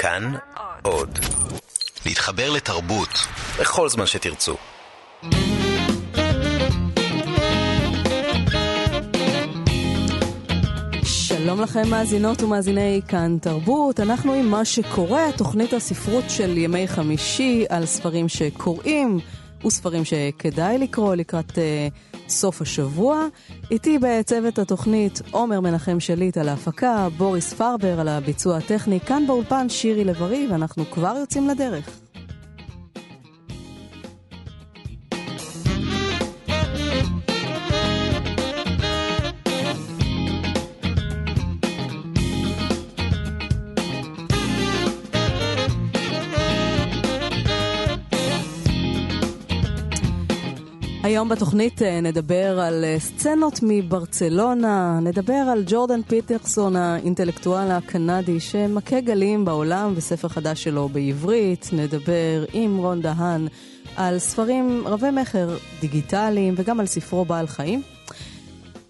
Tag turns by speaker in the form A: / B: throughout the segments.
A: כאן עוד. להתחבר לתרבות בכל זמן שתרצו.
B: שלום לכם מאזינות ומאזיני כאן תרבות, אנחנו עם מה שקורה, תוכנית הספרות של ימי חמישי על ספרים שקוראים וספרים שכדאי לקרוא לקראת uh, סוף השבוע. איתי בצוות התוכנית עומר מנחם שליט על ההפקה, בוריס פרבר על הביצוע הטכני, כאן באולפן שירי לב-ארי ואנחנו כבר יוצאים לדרך. היום בתוכנית אה, נדבר על אה, סצנות מברצלונה, נדבר על ג'ורדן פיטרסון האינטלקטואל הקנדי שמכה גלים בעולם בספר חדש שלו בעברית, נדבר עם רון דהן על ספרים רבי מכר דיגיטליים וגם על ספרו בעל חיים.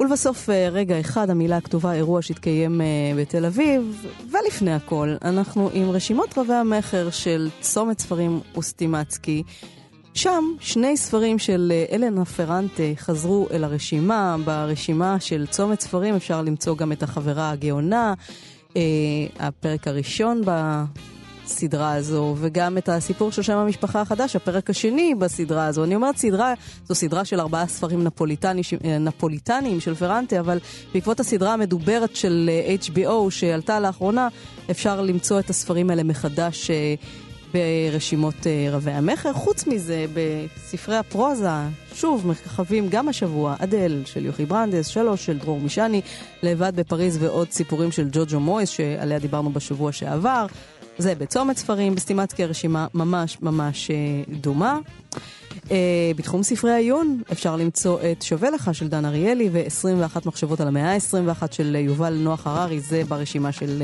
B: ולבסוף אה, רגע אחד, המילה הכתובה, אירוע שהתקיים בתל אביב, ולפני הכל, אנחנו עם רשימות רבי המכר של צומת ספרים וסטימצקי. שם שני ספרים של אה, אלנה פרנטה חזרו אל הרשימה. ברשימה של צומת ספרים אפשר למצוא גם את החברה הגאונה, אה, הפרק הראשון בסדרה הזו, וגם את הסיפור של שם המשפחה החדש, הפרק השני בסדרה הזו. אני אומרת סדרה, זו סדרה של ארבעה ספרים נפוליטני, אה, נפוליטניים של פרנטה, אבל בעקבות הסדרה המדוברת של אה, HBO שעלתה לאחרונה, אפשר למצוא את הספרים האלה מחדש. אה, ברשימות אה, רבי המכר. חוץ מזה, בספרי הפרוזה, שוב מככבים גם השבוע, אדל של יוכי ברנדס, שלוש של דרור מישני, לבד בפריז ועוד סיפורים של ג'וג'ו מויס, שעליה דיברנו בשבוע שעבר. זה בצומת ספרים, בסטימצקי הרשימה ממש ממש אה, דומה. Uh, בתחום ספרי העיון אפשר למצוא את שווה לך של דן אריאלי ו-21 מחשבות על המאה ה-21 של יובל נוח הררי, זה ברשימה של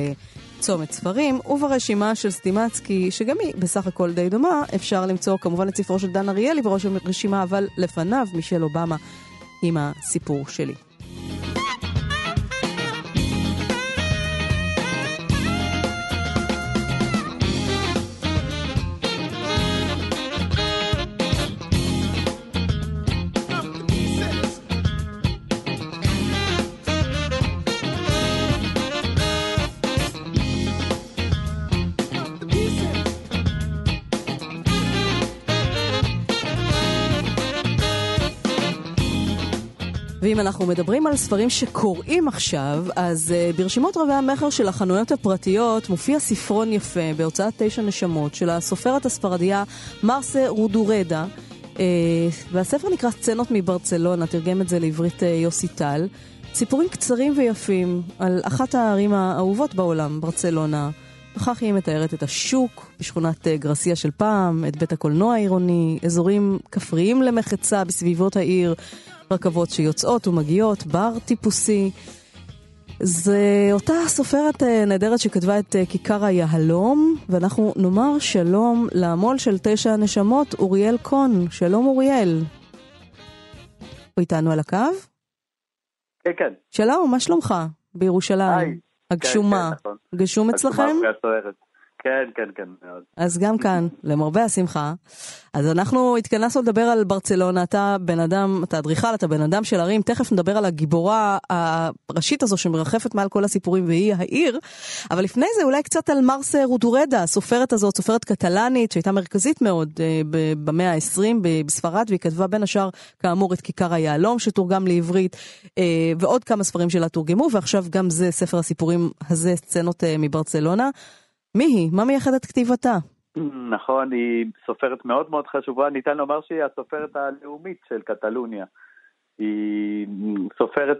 B: צומת ספרים, וברשימה של סטימצקי, שגם היא בסך הכל די דומה, אפשר למצוא כמובן את ספרו של דן אריאלי בראש הרשימה, אבל לפניו מישל אובמה עם הסיפור שלי. ואם אנחנו מדברים על ספרים שקוראים עכשיו, אז uh, ברשימות רבי המכר של החנויות הפרטיות מופיע ספרון יפה בהוצאת תשע נשמות של הסופרת הספרדיה מרסה רודורדה. Uh, והספר נקרא סצנות מברצלונה, תרגם את זה לעברית uh, יוסי טל. סיפורים קצרים ויפים על אחת הערים האהובות בעולם, ברצלונה. וכך היא מתארת את השוק בשכונת גרסיה של פעם, את בית הקולנוע העירוני, אזורים כפריים למחצה בסביבות העיר, רכבות שיוצאות ומגיעות, בר טיפוסי. זה אותה סופרת אה, נהדרת שכתבה את אה, כיכר היהלום, ואנחנו נאמר שלום למו"ל של תשע הנשמות, אוריאל קון. שלום אוריאל. הוא איתנו על הקו?
C: כן, כן.
B: שלום, מה שלומך? בירושלים.
C: היי.
B: הגשומה.
C: כן, כן, נכון.
B: גשום אצלכם?
C: הגשומה. כן, כן, כן, מאוד.
B: אז גם כאן, למרבה השמחה. אז אנחנו התכנסנו לדבר על ברצלונה, אתה בן אדם, אתה אדריכל, אתה בן אדם של ערים, תכף נדבר על הגיבורה הראשית הזו שמרחפת מעל כל הסיפורים והיא העיר, אבל לפני זה אולי קצת על מרס רודורדה, הסופרת הזאת, סופרת קטלנית שהייתה מרכזית מאוד אה, במאה ה-20 בספרד, והיא כתבה בין השאר, כאמור, את כיכר היהלום שתורגם לעברית, אה, ועוד כמה ספרים שלה תורגמו, ועכשיו גם זה ספר הסיפורים הזה, סצנות אה, מברצלונה. מי היא? מה מייחד את כתיבתה?
C: נכון, היא סופרת מאוד מאוד חשובה, ניתן לומר שהיא הסופרת הלאומית של קטלוניה. היא סופרת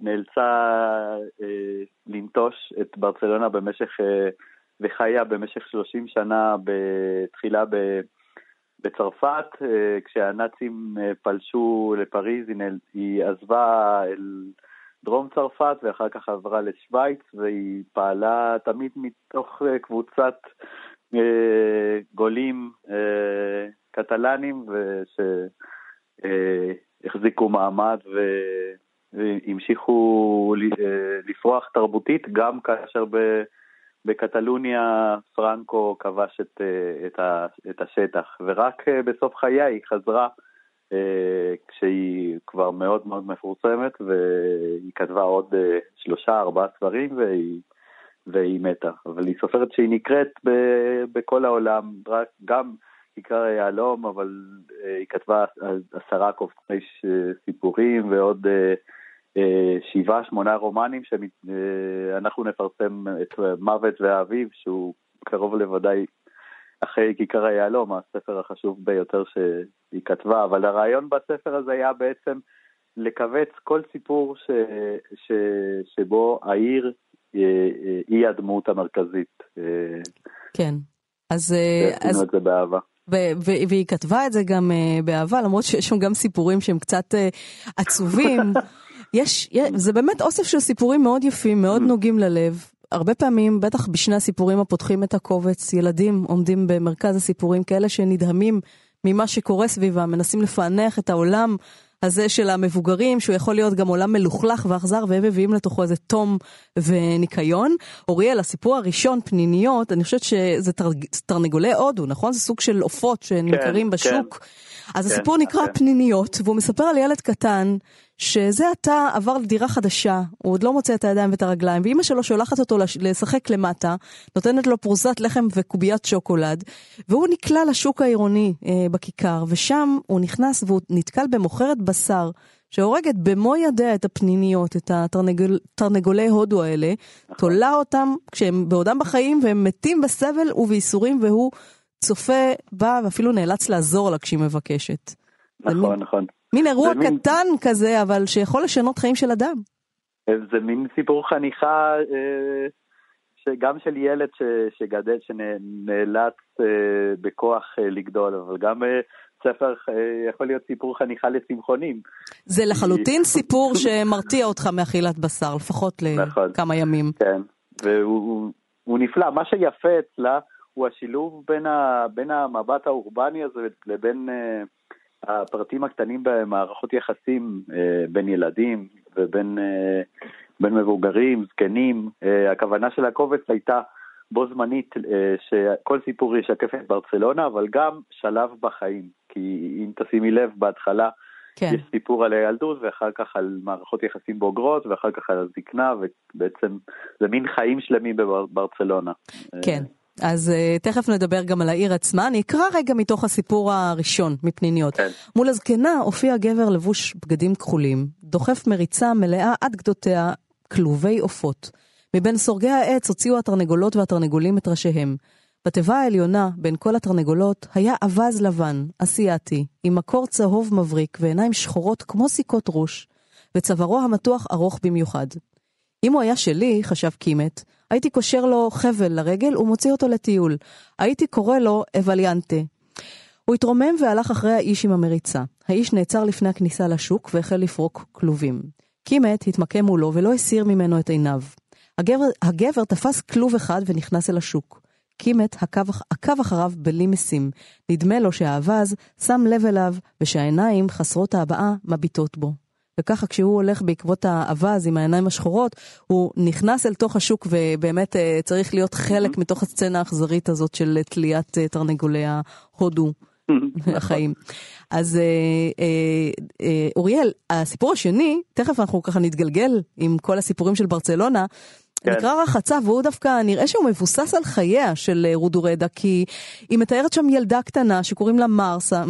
C: שנאלצה אה, לנטוש את ברצלונה במשך, אה, וחיה במשך 30 שנה, בתחילה בצרפת, אה, כשהנאצים פלשו לפריז, היא עזבה אל... דרום צרפת ואחר כך עברה לשוויץ והיא פעלה תמיד מתוך אה, קבוצת אה, גולים אה, קטלנים שהחזיקו מעמד והמשיכו לפרוח תרבותית גם כאשר בקטלוניה פרנקו כבש את, השטח, ורק בסוף חיי היא חזרה כשהיא כבר מאוד מאוד מפורסמת, והיא כתבה עוד שלושה, ארבעה ספרים, והיא, והיא מתה. אבל היא סופרת שהיא נקראת ב, בכל העולם, רק, גם כיכר היהלום, אבל היא כתבה עשרה קופצי סיפורים ועוד שבעה, שמונה רומנים שאנחנו נפרסם את מוות והאביב, שהוא קרוב לוודאי אחרי כיכר היהלום, הספר החשוב ביותר שהיא כתבה, אבל הרעיון בספר הזה היה בעצם לכווץ כל סיפור ש, ש, שבו העיר היא הדמות המרכזית.
B: כן, אז...
C: עשינו את זה באהבה.
B: והיא כתבה את זה גם באהבה, למרות שיש שם גם סיפורים שהם קצת עצובים. יש, יש, זה באמת אוסף של סיפורים מאוד יפים, מאוד mm. נוגעים ללב. הרבה פעמים, בטח בשני הסיפורים הפותחים את הקובץ, ילדים עומדים במרכז הסיפורים, כאלה שנדהמים ממה שקורה סביבם, מנסים לפענח את העולם הזה של המבוגרים, שהוא יכול להיות גם עולם מלוכלך ואכזר, והם מביאים לתוכו איזה תום וניקיון. אוריאל, הסיפור הראשון, פניניות, אני חושבת שזה תר... תרנגולי הודו, נכון? זה סוג של עופות שנמכרים כן, בשוק. כן. אז כן, הסיפור נקרא כן. פניניות, והוא מספר על ילד קטן שזה עתה עבר לדירה חדשה, הוא עוד לא מוצא את הידיים ואת הרגליים, ואימא שלו שולחת אותו לשחק למטה, נותנת לו פרוסת לחם וקוביית שוקולד, והוא נקלע לשוק העירוני אה, בכיכר, ושם הוא נכנס והוא נתקל במוכרת בשר. שהורגת במו ידיה את הפניניות, את התרנגולי הודו האלה, נכון. תולה אותם כשהם בעודם בחיים והם מתים בסבל ובייסורים, והוא צופה בה ואפילו נאלץ לעזור לה כשהיא מבקשת.
C: נכון, מין, נכון.
B: מין אירוע מין... קטן כזה, אבל שיכול לשנות חיים של אדם.
C: זה מין סיפור חניכה, אה, גם של ילד ש, שגדל, שנאלץ אה, בכוח אה, לגדול, אבל גם ספר יכול להיות סיפור חניכה לצמחונים.
B: זה לחלוטין סיפור שמרתיע אותך מאכילת בשר, לפחות נכון. לכמה ימים.
C: כן, והוא נפלא. מה שיפה אצלה, הוא השילוב בין, ה, בין המבט האורבני הזה לבין הפרטים הקטנים במערכות יחסים uh, בין ילדים ובין uh, בין מבוגרים, זקנים. Uh, הכוונה של הקובץ הייתה בו זמנית שכל סיפור ישקף את ברצלונה, אבל גם שלב בחיים. כי אם תשימי לב, בהתחלה כן. יש סיפור על הילדות, ואחר כך על מערכות יחסים בוגרות, ואחר כך על הזקנה, ובעצם זה מין חיים שלמים בברצלונה.
B: כן. אז uh, תכף נדבר גם על העיר עצמה. אני אקרא רגע מתוך הסיפור הראשון, מפניניות. כן. מול הזקנה הופיע גבר לבוש בגדים כחולים, דוחף מריצה מלאה עד גדותיה כלובי עופות. מבין סורגי העץ הוציאו התרנגולות והתרנגולים את ראשיהם. בתיבה העליונה, בין כל התרנגולות, היה אווז לבן, אסיאתי, עם מקור צהוב מבריק ועיניים שחורות כמו סיכות ראש, וצווארו המתוח ארוך במיוחד. אם הוא היה שלי, חשב קימט, הייתי קושר לו חבל לרגל ומוציא אותו לטיול. הייתי קורא לו אבליאנטה. הוא התרומם והלך אחרי האיש עם המריצה. האיש נעצר לפני הכניסה לשוק והחל לפרוק כלובים. קימט התמקם מולו ולא הסיר ממנו את עיניו. הגבר, הגבר תפס כלוב אחד ונכנס אל השוק. קימט עקב, עקב אחריו בלי משים. נדמה לו שהאווז שם לב אליו ושהעיניים חסרות ההבעה מביטות בו. וככה כשהוא הולך בעקבות האווז עם העיניים השחורות, הוא נכנס אל תוך השוק ובאמת אה, צריך להיות חלק מתוך הסצנה האכזרית הזאת של תליית אה, תרנגולי ההודו. החיים. אז אה, אוריאל, הסיפור השני, תכף אנחנו ככה נתגלגל עם כל הסיפורים של ברצלונה, כן. נקרא רחצה, והוא דווקא, נראה שהוא מבוסס על חייה של אה, רודורדה, כי היא מתארת שם ילדה קטנה שקוראים לה מרסה,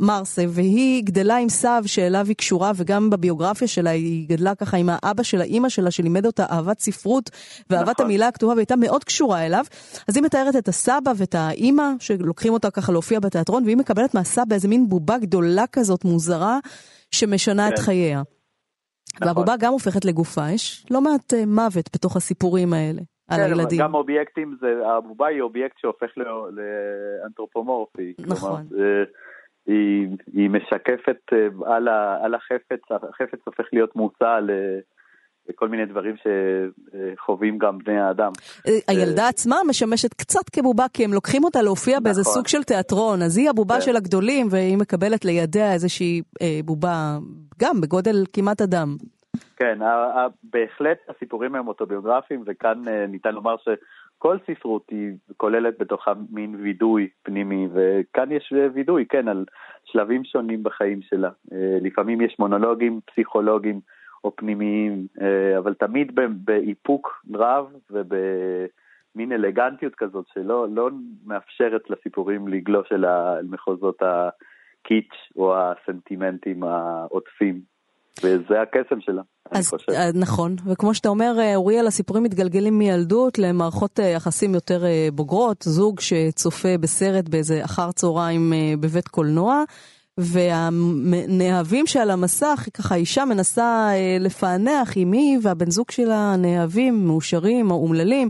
B: מרסה, והיא גדלה עם סב שאליו היא קשורה, וגם בביוגרפיה שלה היא גדלה ככה עם האבא של האימא שלה, שלימד אותה אהבת ספרות ואהבת נכון. המילה הכתובה, והייתה מאוד קשורה אליו. אז היא מתארת את הסבא ואת האימא, שלוקחים אותה ככה להופיע בתיאטרון, והיא מקבלת מהסבא איזה מין בובה גדולה כזאת, מוזרה, שמשנה כן. את חייה. נכון. והבובה גם הופכת לגופה, יש לא מעט uh, מוות בתוך הסיפורים האלה. על כן, הילדים.
C: גם אובייקטים, זה, הבובה היא אובייקט שהופך לאנתרופומורפי.
B: נכון. כלומר,
C: היא, היא משקפת אה, על, ה, על החפץ, החפץ הופך להיות מוצע לכל מיני דברים שחווים גם בני האדם.
B: אה, הילדה עצמה משמשת קצת כבובה, כי הם לוקחים אותה להופיע נכון. באיזה סוג של תיאטרון, אז היא הבובה כן. של הגדולים, והיא מקבלת לידיה איזושהי אה, בובה, גם בגודל כמעט אדם.
C: כן, בהחלט הסיפורים הם אוטוביוגרפיים, וכאן ניתן לומר כל ספרות היא כוללת בתוכה מין וידוי פנימי, וכאן יש וידוי, כן, על שלבים שונים בחיים שלה. אה, לפעמים יש מונולוגים פסיכולוגיים או פנימיים, אה, אבל תמיד באיפוק רב ובמין אלגנטיות כזאת שלא לא מאפשרת לסיפורים לגלוש אל מחוזות הקיץ' או הסנטימנטים העוטפים. וזה הקסם שלה. אז
B: אה, נכון, וכמו שאתה אומר, אה, אוריאל, הסיפורים מתגלגלים מילדות למערכות יחסים יותר בוגרות, זוג שצופה בסרט באיזה אחר צהריים בבית קולנוע, והנאהבים שעל המסך, ככה אישה מנסה לפענח עם מי והבן זוג שלה נאהבים, מאושרים או אומללים.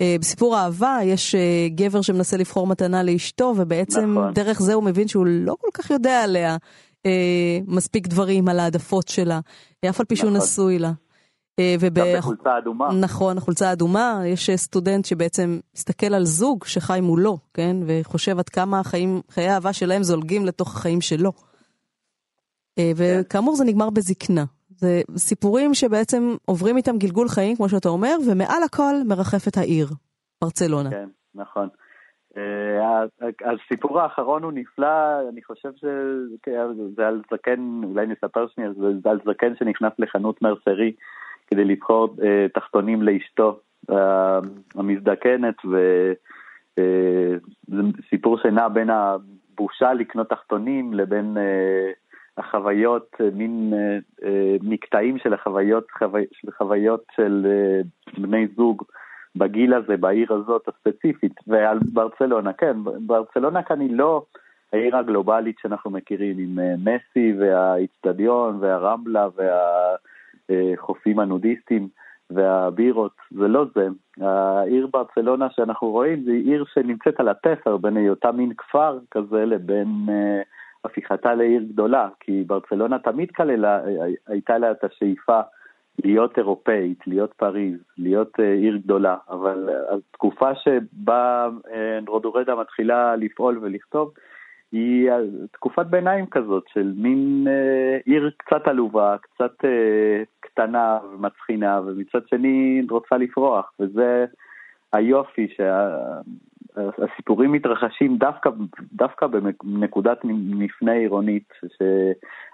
B: בסיפור אהבה יש גבר שמנסה לבחור מתנה לאשתו, ובעצם נכון. דרך זה הוא מבין שהוא לא כל כך יודע עליה. אה, מספיק דברים על העדפות שלה, אף על פי שהוא נכון. נשוי לה.
C: אה, וב... גם בחולצה אדומה.
B: נכון, חולצה אדומה, יש אה, סטודנט שבעצם מסתכל על זוג שחי מולו, כן? וחושב עד כמה החיים, חיי האהבה שלהם זולגים לתוך החיים שלו. אה. וכאמור זה נגמר בזקנה. זה סיפורים שבעצם עוברים איתם גלגול חיים, כמו שאתה אומר, ומעל הכל מרחפת העיר, ברצלונה.
C: כן, נכון. הסיפור האחרון הוא נפלא, אני חושב שזה על זקן, אולי נספר שנייה, זה על זקן שנכנס לחנות מרסרי כדי לבחור אה, תחתונים לאשתו אה, המזדקנת, וזה סיפור שנע בין הבושה לקנות תחתונים לבין החוויות, מין מקטעים של החוויות, של חוויות של בני זוג. בגיל הזה, בעיר הזאת הספציפית, ועל ברצלונה, כן, ברצלונה כאן היא לא העיר הגלובלית שאנחנו מכירים, עם אה, מסי והאיצטדיון והרמבלה והחופים הנודיסטים והבירות, זה לא זה. העיר ברצלונה שאנחנו רואים זה עיר שנמצאת על התפר בין היותה מין כפר כזה לבין אה, הפיכתה לעיר גדולה, כי ברצלונה תמיד כללה, הייתה לה את השאיפה להיות אירופאית, להיות פריז, להיות עיר גדולה, אבל התקופה שבה uh, רודורדה מתחילה לפעול ולכתוב היא תקופת ביניים כזאת של מין uh, עיר קצת עלובה, קצת uh, קטנה ומצחינה, ומצד שני רוצה לפרוח, וזה היופי שהסיפורים שה... מתרחשים דווקא, דווקא בנקודת מפנה עירונית, ש...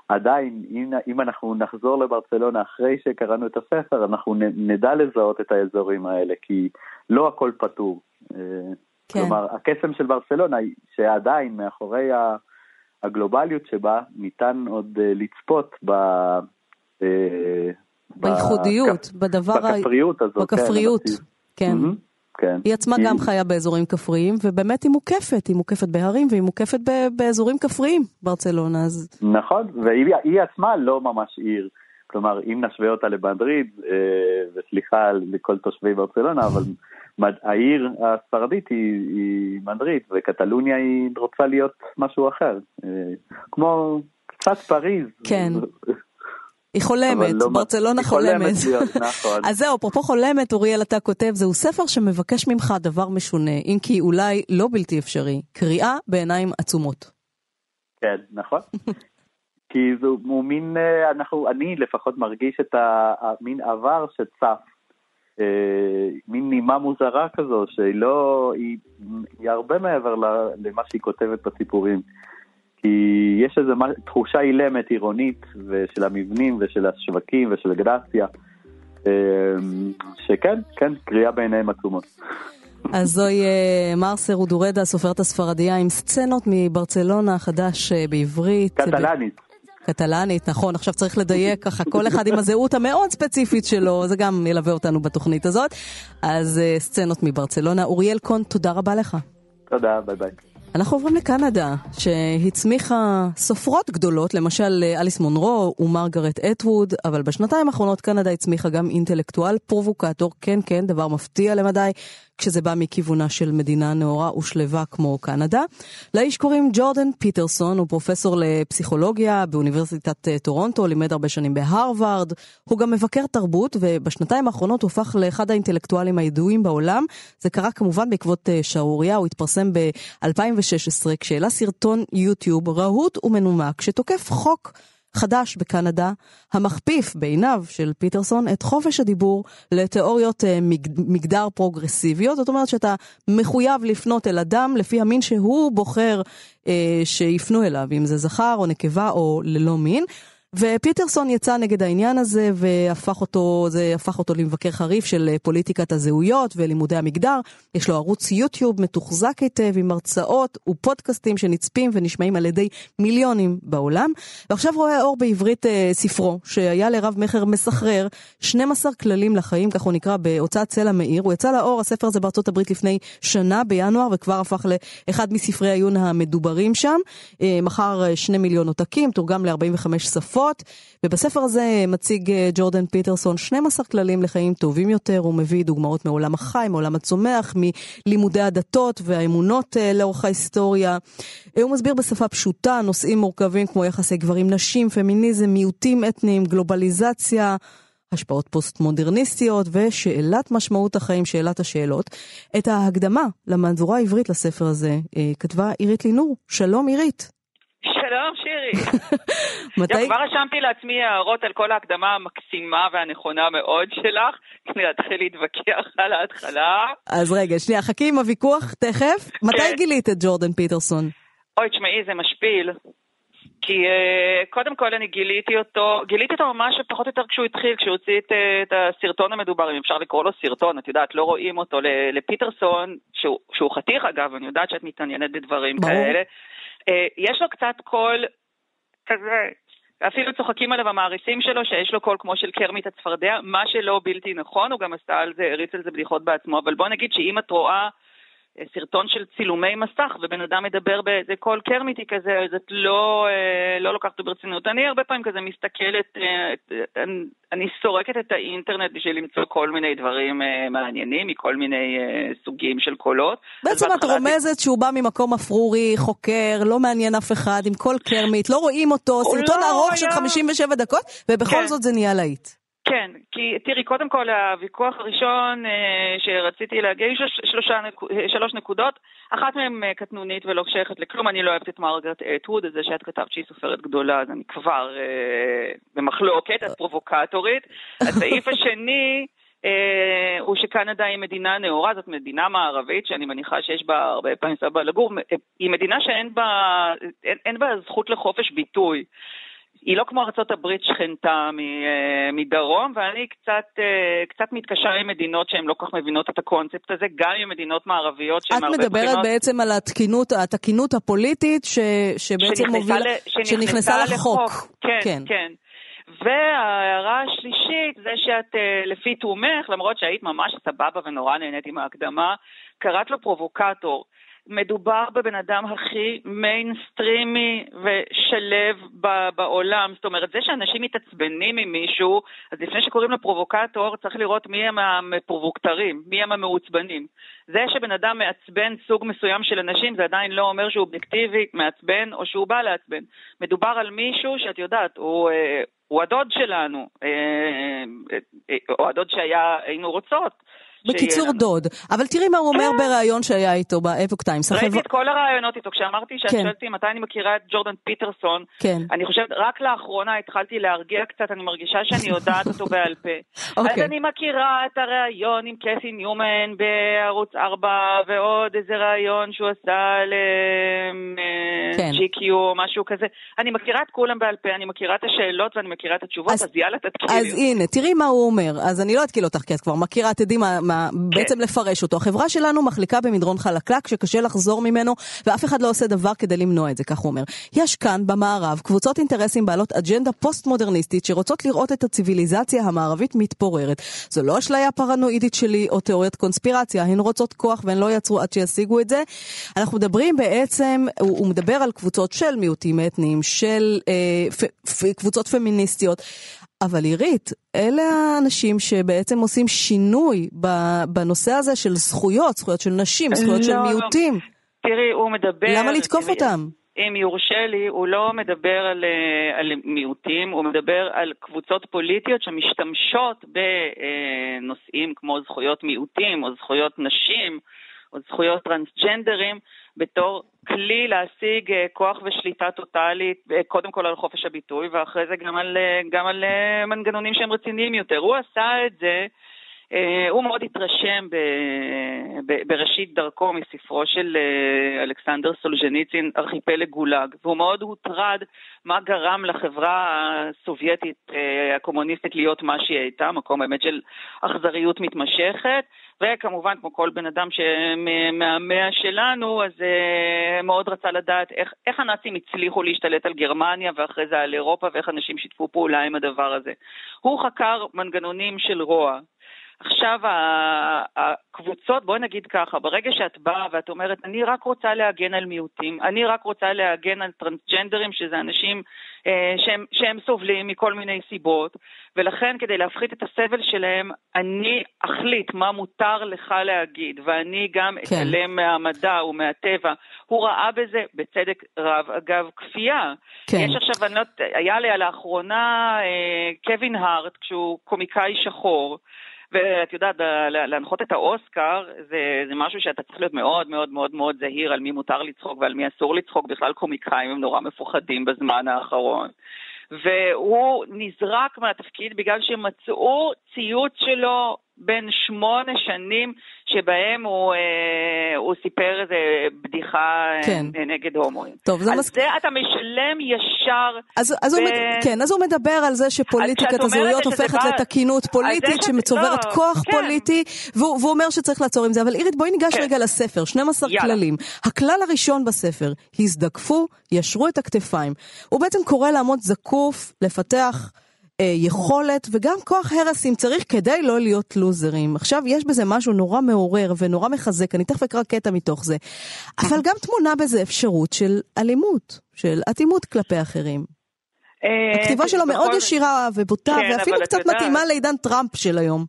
C: עדיין, אם, אם אנחנו נחזור לברצלונה אחרי שקראנו את הספר, אנחנו נדע לזהות את האזורים האלה, כי לא הכל פתור. אה, כן. כלומר, הקסם של ברצלונה, שעדיין מאחורי הגלובליות שבה, ניתן עוד אה, לצפות ב...
B: אה, בייחודיות, בדבר...
C: בכפריות הזאת.
B: בכפריות, כן. כן. כן. היא עצמה היא... גם חיה באזורים כפריים, ובאמת היא מוקפת, היא מוקפת בהרים והיא מוקפת באזורים כפריים, ברצלונה. אז...
C: נכון, והיא עצמה לא ממש עיר. כלומר, אם נשווה אותה למדריד, אה, וסליחה לכל תושבי ברצלונה, אבל. העיר הספרדית היא, היא מדריד, וקטלוניה היא רוצה להיות משהו אחר. אה, כמו קצת פריז.
B: כן. היא חולמת, לא ברצלונה חולמת. חולמת
C: נכון.
B: אז זהו, אפרופו חולמת, אוריאל, אתה כותב, זהו ספר שמבקש ממך דבר משונה, אם כי אולי לא בלתי אפשרי, קריאה בעיניים עצומות.
C: כן, נכון. כי זהו מין, אה, אנחנו, אני לפחות מרגיש את המין עבר שצף. אה, מין נימה מוזרה כזו, שהיא לא, היא, היא הרבה מעבר למה שהיא כותבת בסיפורים. כי יש איזו תחושה אילמת עירונית ושל המבנים ושל השווקים ושל הגרציה, אמ, שכן, כן, קריאה בעיניהם עצומות.
B: אז זוהי אה, מרסר אודורדה, הסופרת הספרדיה, עם סצנות מברצלונה החדש אה, בעברית.
C: קטלנית.
B: קטלנית, נכון, עכשיו צריך לדייק ככה, כל אחד עם הזהות המאוד ספציפית שלו, זה גם ילווה אותנו בתוכנית הזאת. אז אה, סצנות מברצלונה. אוריאל קון, תודה רבה לך.
C: תודה, ביי ביי.
B: אנחנו עוברים לקנדה, שהצמיחה סופרות גדולות, למשל אליס מונרו ומרגרט אטווד, אבל בשנתיים האחרונות קנדה הצמיחה גם אינטלקטואל פרובוקטור, כן כן, דבר מפתיע למדי, כשזה בא מכיוונה של מדינה נאורה ושלווה כמו קנדה. לאיש קוראים ג'ורדן פיטרסון, הוא פרופסור לפסיכולוגיה באוניברסיטת אה, טורונטו, לימד הרבה שנים בהרווארד. הוא גם מבקר תרבות, ובשנתיים האחרונות הוא הפך לאחד האינטלקטואלים הידועים בעולם. זה קרה כמובן בעקבות אה, שערוריה, הוא התפרסם ב-2016 כשהעלה סרטון יוטיוב רהוט ומנומק שתוקף חוק חדש בקנדה, המכפיף בעיניו של פיטרסון את חופש הדיבור לתיאוריות אה, מגדר פרוגרסיביות. זאת אומרת שאתה מחויב לפנות אל אדם לפי המין שהוא בוחר אה, שיפנו אליו, אם זה זכר או נקבה או ללא מין. ופיטרסון יצא נגד העניין הזה והפך אותו, זה הפך אותו למבקר חריף של אה, פוליטיקת הזהויות ולימודי המגדר. יש לו ערוץ יוטיוב מתוחזק היטב עם הרצאות ופודקאסטים שנצפים ונשמעים על ידי מיליונים בעולם. ועכשיו רואה אור בעברית אה, ספרו, שהיה לרב מכר מסחרר, 12 כללים לחיים, כך הוא נקרא, בהוצאת צלע מאיר. הוא יצא לאור, הספר הזה בארצות הברית לפני שנה, בינואר, וכבר הפך לאחד מספרי העיון המדוברים שם. אה, מכר אה, שני מיליון עותקים, תורגם ל-45 שפות. תרופות, ובספר הזה מציג אה, ג'ורדן פיטרסון 12 כללים לחיים טובים יותר, הוא מביא דוגמאות מעולם החי, מעולם הצומח, מלימודי הדתות והאמונות אה, לאורך ההיסטוריה. הוא מסביר בשפה פשוטה נושאים מורכבים כמו יחסי גברים-נשים, פמיניזם, מיעוטים אתניים, גלובליזציה. השפעות פוסט-מודרניסטיות ושאלת משמעות החיים, שאלת השאלות. את ההקדמה למהדורה העברית לספר הזה אה, כתבה עירית לינור. שלום עירית.
D: שלום שירי. מתי... כבר רשמתי לעצמי הערות על כל ההקדמה המקסימה והנכונה מאוד שלך, כדי להתחיל להתווכח על ההתחלה.
B: אז רגע, שנייה, חכי עם הוויכוח תכף. מתי כן. גילית את ג'ורדן פיטרסון?
D: אוי, תשמעי, זה משפיל. כי uh, קודם כל אני גיליתי אותו, גיליתי אותו ממש פחות או יותר כשהוא התחיל, כשהוא הוציא את, uh, את הסרטון המדובר, אם אפשר לקרוא לו סרטון, את יודעת, לא רואים אותו, לפיטרסון, שהוא, שהוא חתיך אגב, אני יודעת שאת מתעניינת בדברים ברור. כאלה. אה, יש לו קצת קול כזה, אפילו צוחקים עליו המעריצים שלו, שיש לו קול כמו של קרמיט הצפרדע, מה שלא בלתי נכון, הוא גם עשה על זה, הריץ על זה בדיחות בעצמו, אבל בוא נגיד שאם את רואה סרטון של צילומי מסך, ובן אדם מדבר באיזה קול קרמיטי כזה, אז את לא, אה, לא לוקחת ברצינות. אני הרבה פעמים כזה מסתכלת, אה, אני סורקת את האינטרנט בשביל למצוא כל מיני דברים אה, מעניינים, מכל מיני סוגים של קולות.
B: בעצם את רומזת שהוא בא ממקום אפרורי, חוקר, לא מעניין אף אחד, עם קול קרמית, לא רואים אותו, סרטון לא ארוך היה... של 57 דקות, ובכל כן. זאת זה נהיה להיט.
D: כן, כי תראי, קודם כל הוויכוח הראשון אה, שרציתי להגיע, יש שלושה, אה, שלוש נקודות, אחת מהן אה, קטנונית ולא שייכת לכלום, אני לא אוהבת את מרגרט אטווד, את זה שאת כתבת שהיא סופרת גדולה, אז אני כבר אה, במחלוקת, את פרובוקטורית. הסעיף השני, אה, הוא שקנדה היא מדינה נאורה, זאת מדינה מערבית שאני מניחה שיש בה הרבה פעמים סבבה לגור, היא מדינה שאין בה, אין, אין בה זכות לחופש ביטוי. היא לא כמו ארצות הברית שכנתה אה, מדרום, ואני קצת, אה, קצת מתקשה עם מדינות שהן לא כל כך מבינות את הקונספט הזה, גם עם מדינות מערביות שהן הרבה
B: בחינות... את מדברת בעצם על התקינות, התקינות הפוליטית ש, שבעצם מובילה,
D: שנכנסה, שנכנסה לחוק. לחוק. כן, כן. כן. וההערה השלישית זה שאת אה, לפי תומך, למרות שהיית ממש סבבה ונורא נהנית עם ההקדמה, קראת לו פרובוקטור. מדובר בבן אדם הכי מיינסטרימי ושליו בעולם. זאת אומרת, זה שאנשים מתעצבנים ממישהו, אז לפני שקוראים לו פרובוקטור, צריך לראות מי הם הפרובוקטרים, מי הם המעוצבנים. זה שבן אדם מעצבן סוג מסוים של אנשים, זה עדיין לא אומר שהוא אובייקטיבי, מעצבן, או שהוא בא לעצבן. מדובר על מישהו שאת יודעת, הוא... אה, הוא הדוד שלנו, אה, אה, או הדוד שהיינו רוצות.
B: בקיצור דוד. אבל תראי מה הוא אומר כן. בריאיון שהיה איתו באפוק טיימס.
D: ראיתי את כל הראיונות איתו. כשאמרתי שאת כן. שואלת מתי אני מכירה את ג'ורדן פיטרסון, כן. אני חושבת, רק לאחרונה התחלתי להרגיע קצת, אני מרגישה שאני יודעת אותו בעל פה. אז אוקיי. אני מכירה את הראיון עם קתי ניומן בערוץ 4, ועוד איזה ראיון שהוא עשה או אה, משהו כזה. אני מכירה את כולם בעל פה, אני מכירה את השאלות ואני מכירה את התשובות, אז, אז יאללה, תתקילי.
B: אז הנה, תראי מה הוא אומר. אז אני לא אתקיל אותך, כי את כבר מכירה, תדעי מה... מה, כן. בעצם לפרש אותו. החברה שלנו מחליקה במדרון חלקלק שקשה לחזור ממנו, ואף אחד לא עושה דבר כדי למנוע את זה, כך הוא אומר. יש כאן, במערב, קבוצות אינטרסים בעלות אג'נדה פוסט-מודרניסטית שרוצות לראות את הציוויליזציה המערבית מתפוררת. זו לא אשליה פרנואידית שלי או תיאוריית קונספירציה, הן רוצות כוח והן לא יעצרו עד שישיגו את זה. אנחנו מדברים בעצם, הוא, הוא מדבר על קבוצות של מיעוטים אתניים, של אה, פ, פ, קבוצות פמיניסטיות. אבל עירית, אלה האנשים שבעצם עושים שינוי בנושא הזה של זכויות, זכויות של נשים, זכויות לא, של לא. מיעוטים.
D: תראי, הוא מדבר...
B: למה לתקוף אותם?
D: אם יורשה לי, הוא לא מדבר על, אה, על מיעוטים, הוא מדבר על קבוצות פוליטיות שמשתמשות בנושאים כמו זכויות מיעוטים או זכויות נשים או זכויות טרנסג'נדרים, בתור כלי להשיג כוח ושליטה טוטאלית, קודם כל על חופש הביטוי, ואחרי זה גם על, גם על מנגנונים שהם רציניים יותר. הוא עשה את זה אה, הוא מאוד התרשם ב, ב, בראשית דרכו מספרו של אה, אלכסנדר סולז'ניצין, ארכיפלג גולאג, והוא מאוד הוטרד מה גרם לחברה הסובייטית אה, הקומוניסטית להיות מה שהיא הייתה, מקום באמת של אכזריות מתמשכת, וכמובן, כמו כל בן אדם מהמאה שלנו, אז מאוד רצה לדעת איך, איך הנאצים הצליחו להשתלט על גרמניה ואחרי זה על אירופה ואיך אנשים שיתפו פעולה עם הדבר הזה. הוא חקר מנגנונים של רוע, עכשיו הקבוצות, בואי נגיד ככה, ברגע שאת באה ואת אומרת, אני רק רוצה להגן על מיעוטים, אני רק רוצה להגן על טרנסג'נדרים, שזה אנשים אה, שהם, שהם סובלים מכל מיני סיבות, ולכן כדי להפחית את הסבל שלהם, אני אחליט מה מותר לך להגיד, ואני גם כן. אתעלם מהמדע ומהטבע. הוא ראה בזה, בצדק רב, אגב, כפייה. כן. יש עכשיו, אני לא היה לי לאחרונה אה, קווין הארט, כשהוא קומיקאי שחור, ואת יודעת, להנחות את האוסקר זה, זה משהו שאתה צריך להיות מאוד מאוד מאוד מאוד זהיר על מי מותר לצחוק ועל מי אסור לצחוק. בכלל קומיקאים הם נורא מפוחדים בזמן האחרון. והוא נזרק מהתפקיד בגלל שמצאו ציוץ שלו בין שמונה שנים שבהם הוא, אה, הוא סיפר איזה בדיחה אה, כן. נגד הומואים.
B: טוב, זה
D: על
B: מס...
D: זה אתה משלם ישר.
B: אז, אז ב... הוא, כן, אז הוא מדבר על זה שפוליטיקת הזהויות הופכת בא... לתקינות פוליטית שמצוברת לא, כוח כן. פוליטי, והוא, והוא אומר שצריך לעצור עם זה. אבל אירית, בואי ניגש כן. רגע לספר, 12 יאללה. כללים. הכלל הראשון בספר, הזדקפו, ישרו את הכתפיים. הוא בעצם קורא לעמוד זקוף, לפתח... אה, יכולת וגם כוח הרס אם צריך כדי לא להיות לוזרים. עכשיו יש בזה משהו נורא מעורר ונורא מחזק, אני תכף אקרא קטע מתוך זה. אבל גם תמונה בזה אפשרות של אלימות, של אטימות כלפי אחרים. אה, הכתיבה שלו מאוד ישירה ובוטה, כן, ואפילו קצת מתאימה לעידן טראמפ של היום.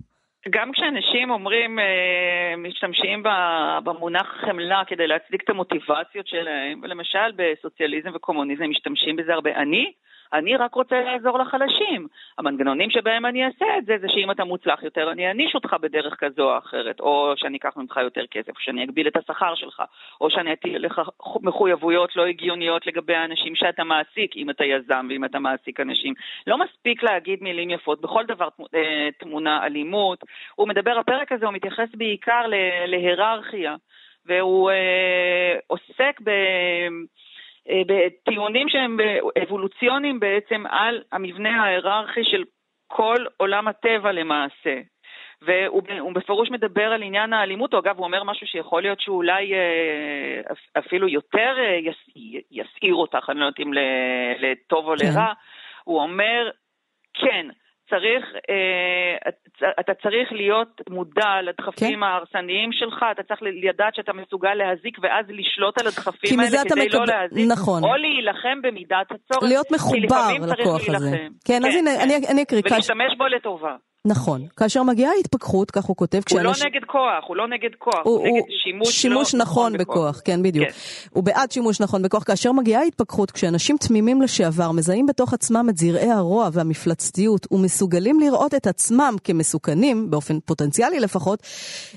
D: גם כשאנשים אומרים, אה, משתמשים במונח חמלה כדי להצדיק את המוטיבציות שלהם, ולמשל בסוציאליזם וקומוניזם משתמשים בזה הרבה. אני אני רק רוצה לעזור לחלשים. המנגנונים שבהם אני אעשה את זה, זה שאם אתה מוצלח יותר, אני אעניש אותך בדרך כזו או אחרת, או שאני אקח ממך יותר כסף, או שאני אגביל את השכר שלך, או שאני אטיל לך מחויבויות לא הגיוניות לגבי האנשים שאתה מעסיק, אם אתה יזם ואם אתה מעסיק אנשים. לא מספיק להגיד מילים יפות, בכל דבר אה, תמונה אלימות. הוא מדבר, הפרק הזה, הוא מתייחס בעיקר להיררכיה, והוא אה, עוסק ב... אה, בטיעונים שהם אבולוציוניים בעצם על המבנה ההיררכי של כל עולם הטבע למעשה. והוא בפירוש מדבר על עניין האלימות, או אגב, הוא אומר משהו שיכול להיות שאולי אה, אפילו יותר אה, יסעיר אותך, אני לא יודעת אם לטוב או כן. לרע. הוא אומר, כן, צריך, אה, אתה צריך להיות מודע לדחפים כן. ההרסניים שלך, אתה צריך לדעת שאתה מסוגל להזיק ואז לשלוט על הדחפים האלה כדי מקב... לא להזיק,
B: נכון.
D: או להילחם במידת הצורך.
B: להיות מחובר לכוח הזה. כן, כן, אז הנה, כן. אני, אני אקריא.
D: ולהשתמש בו לטובה.
B: נכון. כאשר מגיעה התפכחות, כך הוא כותב,
D: הוא לא נגד כוח, הוא לא נגד כוח, הוא, הוא נגד שימוש,
B: שימוש לא נכון, נכון בכוח. בכוח. כן, בדיוק. כן. הוא בעד שימוש נכון בכוח. כאשר מגיעה התפכחות, כשאנשים תמימים לשעבר מזהים בתוך עצמם את זרעי הרוע והמפלצתיות, ומסוגלים לראות את עצמם כמסוכנים, באופן פוטנציאלי לפחות,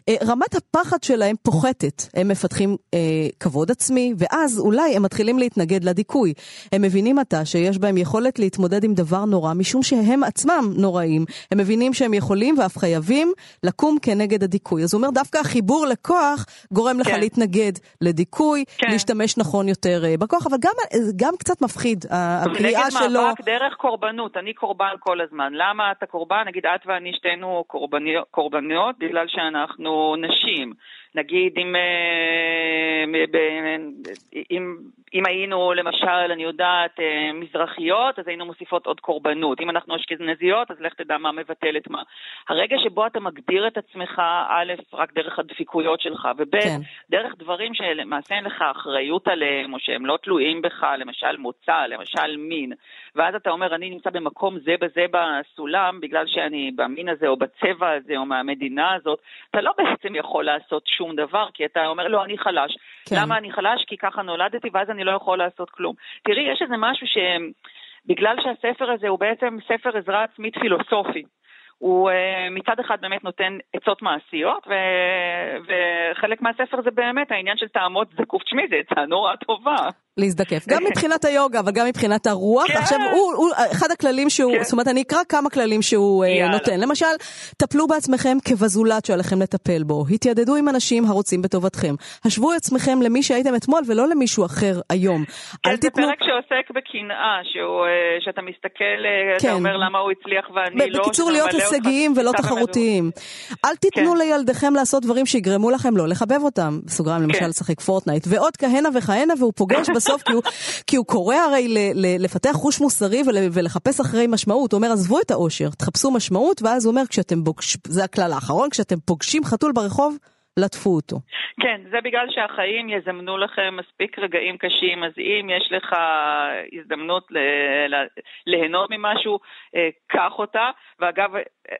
B: אה, רמת הפחד שלהם פוחתת. הם מפתחים אה, כבוד עצמי, ואז אולי הם מתחילים להתנגד לדיכוי. הם מבינים עתה שיש בהם יכולת להתמודד עם דבר נורא, משום שהם עצמם נוראים. הם מבינים שהם יכולים ואף חייבים לקום כנגד הדיכוי. אז הוא אומר, דווקא החיבור לכוח גורם לך כן. להתנגד לדיכוי, כן. להשתמש נכון יותר אה, בכוח, אבל גם, גם קצת מפחיד, הקריאה שלו... נגד
D: מאבק דרך קורבנות, אני קורבן כל הזמן. למה אתה קורבן? נגיד את ואני שתינו קורבניות, קורבניות בגלל שאנחנו נשים. נגיד אם, אה, אם, אם היינו למשל, אני יודעת, אה, מזרחיות, אז היינו מוסיפות עוד קורבנות. אם אנחנו אשכנזיות, אז לך תדע מה מבטל את מה. הרגע שבו אתה מגדיר את עצמך, א', רק דרך הדפיקויות שלך, וב', כן. דרך דברים שלמעשה אין לך אחריות עליהם, או שהם לא תלויים בך, למשל מוצא, למשל מין, ואז אתה אומר, אני נמצא במקום זה בזה בסולם, בגלל שאני במין הזה, או בצבע הזה, או מהמדינה הזאת, אתה לא בעצם יכול לעשות שום דבר, כי אתה אומר, לא, אני חלש. כן. למה אני חלש? כי ככה נולדתי, ואז אני לא יכול לעשות כלום. תראי, יש איזה משהו ש... בגלל שהספר הזה הוא בעצם ספר עזרה עצמית פילוסופי. הוא אה, מצד אחד באמת נותן עצות מעשיות, ו... וחלק מהספר זה באמת העניין של תעמוד זקוף, תשמעי, זה עצה נורא טובה.
B: להזדקף, גם מבחינת היוגה, אבל גם מבחינת הרוח. כן. עכשיו, הוא, הוא, אחד הכללים שהוא, כן. זאת אומרת, אני אקרא כמה כללים שהוא אה, יאללה. נותן. למשל, טפלו בעצמכם כבזולת שעליכם לטפל בו. התיידדו עם אנשים הרוצים בטובתכם. השוו עצמכם למי שהייתם אתמול ולא למישהו אחר היום.
D: כן, זה תתנו... פרק שעוסק בקנאה, אה, שאתה מסתכל, כן. אתה אומר למה הוא הצליח ואני לא.
B: בקיצור, להיות הישגיים ולא תחרותיים. אל תיתנו כן. לילדיכם לעשות דברים שיגרמו לכם לא לחבב אותם. בסוגריים, למשל, כן. לשחק פורטנייט. ועוד כהנה וכהנה, והוא פוגש בסוף, כי, הוא, כי הוא קורא הרי ל, ל, לפתח חוש מוסרי ול, ולחפש אחרי משמעות. הוא אומר, עזבו את האושר, תחפשו משמעות, ואז הוא אומר, כשאתם פוגשים, זה הכלל האחרון, כשאתם פוגשים חתול ברחוב, לטפו אותו.
D: כן, זה בגלל שהחיים יזמנו לכם מספיק רגעים קשים, אז אם יש לך הזדמנות ליהנות ממשהו, אה, קח אותה. ואגב,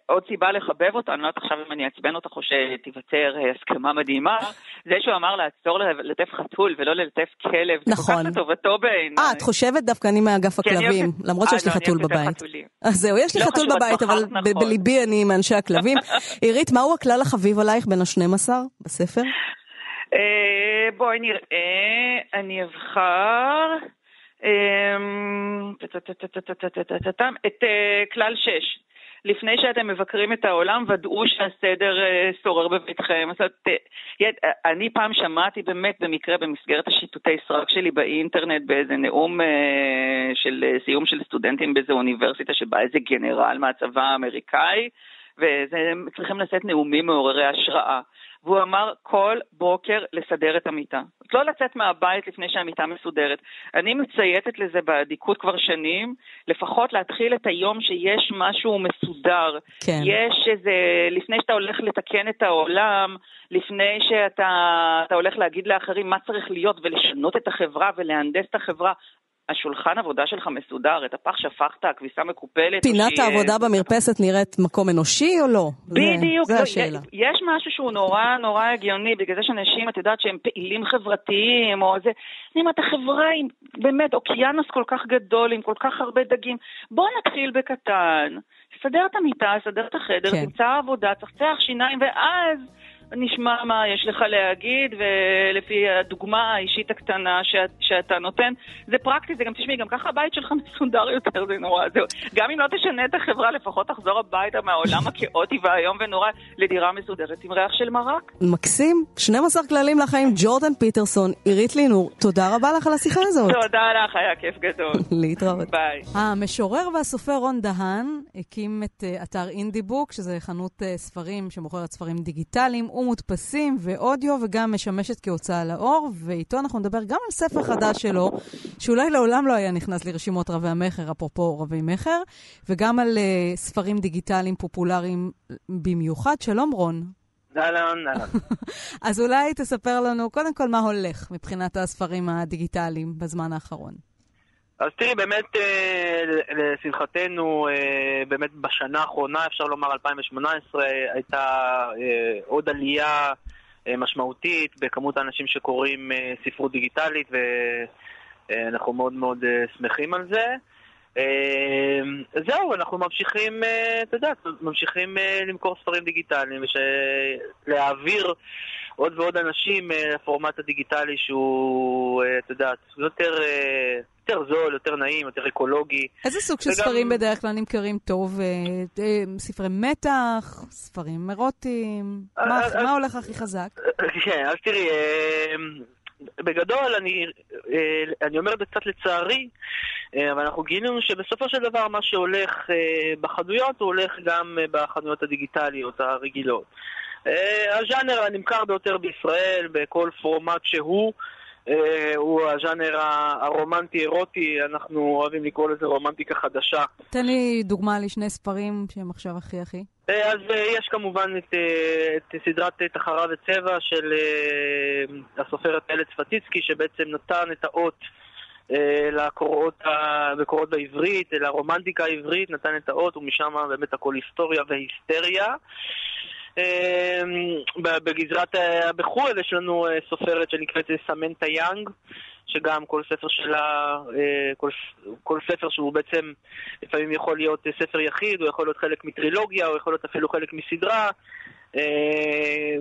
D: עוד סיבה לחבב אותה, אני לא יודעת עכשיו אם אני אעצבן אותך או שתיווצר אה, הסכמה מדהימה, זה שהוא אמר לעצור ללטף חתול ולא ללטף כלב,
B: נכון. זה כל כך
D: נכון. לטובתו בעיניי.
B: אה, את חושבת דווקא אני מאגף כן, הכלבים, למרות שיש לי אה, לא, חתול בבית. אז זהו, יש לי לא חתול בבית, אבל נכון. בליבי אני מאנשי הכלבים. עירית, מהו הכלל החביב עלייך בין ה-12 בספר?
D: בואי נראה, אני אבחר את כלל 6. לפני שאתם מבקרים את העולם, ודאו שהסדר אה, שורר בביתכם. אז את, אה, אני פעם שמעתי באמת במקרה במסגרת השיטוטי סרק שלי באינטרנט באיזה נאום אה, של סיום של סטודנטים באיזה אוניברסיטה שבא איזה גנרל מהצבא האמריקאי, והם צריכים לשאת נאומים מעוררי השראה. והוא אמר כל בוקר לסדר את המיטה. לא לצאת מהבית לפני שהמיטה מסודרת. אני מצייתת לזה באדיקות כבר שנים, לפחות להתחיל את היום שיש משהו מסודר.
B: כן.
D: יש איזה, לפני שאתה הולך לתקן את העולם, לפני שאתה הולך להגיד לאחרים מה צריך להיות ולשנות את החברה ולהנדס את החברה, השולחן עבודה שלך מסודר, את הפח שפכת, הכביסה מקופלת.
B: פינת העבודה במרפסת נראית מקום אנושי או לא?
D: בדיוק.
B: זה, זה השאלה.
D: יש משהו שהוא נורא נורא הגיוני, בגלל זה שאנשים, את יודעת, שהם פעילים חברתיים, או זה... אני אומרת, החברה היא באמת אוקיינוס כל כך גדול, עם כל כך הרבה דגים. בוא נתחיל בקטן, סדר את המיטה, סדר את החדר, כן. תמצא עבודה, צחצח שיניים, ואז... נשמע מה יש לך להגיד, ולפי הדוגמה האישית הקטנה שאת, שאתה נותן, זה פרקטי, זה גם, תשמעי, גם ככה הבית שלך מסודר יותר, זה נורא, זהו. גם אם לא תשנה את החברה, לפחות תחזור הביתה מהעולם הכאוטי והאיום ונורא לדירה מסודרת עם ריח של מרק.
B: מקסים, 12 כללים לחיים, ג'ורדן פיטרסון, עירית לינור, תודה רבה לך על השיחה הזאת.
D: תודה לך, היה כיף גדול.
B: להתראות.
D: ביי.
B: המשורר והסופר רון דהן הקים את אה, אתר אינדי בוק, שזה חנות אה, ספרים שמוכרת ספרים דיגיטליים. ומודפסים ואודיו, וגם משמשת כהוצאה לאור, ואיתו אנחנו נדבר גם על ספר חדש שלו, שאולי לעולם לא היה נכנס לרשימות רבי המכר, אפרופו רבי מכר, וגם על uh, ספרים דיגיטליים פופולריים במיוחד. שלום רון.
E: אהלן, אהלן.
B: אז אולי תספר לנו קודם כל מה הולך מבחינת הספרים הדיגיטליים בזמן האחרון.
E: אז תראי, באמת, אה, לשמחתנו, אה, באמת בשנה האחרונה, אפשר לומר 2018, הייתה אה, עוד עלייה משמעותית בכמות האנשים שקוראים ספרות דיגיטלית, ואנחנו מאוד מאוד שמחים על זה. זהו, אנחנו ממשיכים, אתה יודע, ממשיכים למכור ספרים דיגיטליים, ולהעביר עוד ועוד אנשים לפורמט הדיגיטלי שהוא, אתה יודע, יותר... יותר זול, יותר נעים, יותר אקולוגי.
B: איזה סוג של וגם... ספרים בדרך כלל נמכרים טוב? אה, אה, ספרי מתח, ספרים אירוטיים? אה, מה, מה הולך הכי חזק?
E: כן, אז תראי, בגדול, אני, אני אומר את זה קצת לצערי, אבל אנחנו גילינו שבסופו של דבר מה שהולך בחנויות, הוא הולך גם בחנויות הדיגיטליות הרגילות. הז'אנר הנמכר ביותר בישראל, בכל פורמט שהוא, אה, הוא הז'אנר הרומנטי-אירוטי, אנחנו אוהבים לקרוא לזה רומנטיקה חדשה.
B: תן לי דוגמה לשני ספרים שהם עכשיו הכי הכי.
E: אה, אז אה, יש כמובן את, את סדרת תחרה וצבע של הסופרת איילת ספטיצקי, שבעצם נתן את האות לקורות, בקורות בעברית, לרומנטיקה העברית, נתן את האות, ומשם באמת הכל היסטוריה והיסטריה. בגזרת בחו"ל יש לנו סופרת שנקראת סמנטה יאנג, שגם כל ספר שלה, כל, כל ספר שהוא בעצם לפעמים יכול להיות ספר יחיד, הוא יכול להיות חלק מטרילוגיה, הוא יכול להיות אפילו חלק מסדרה.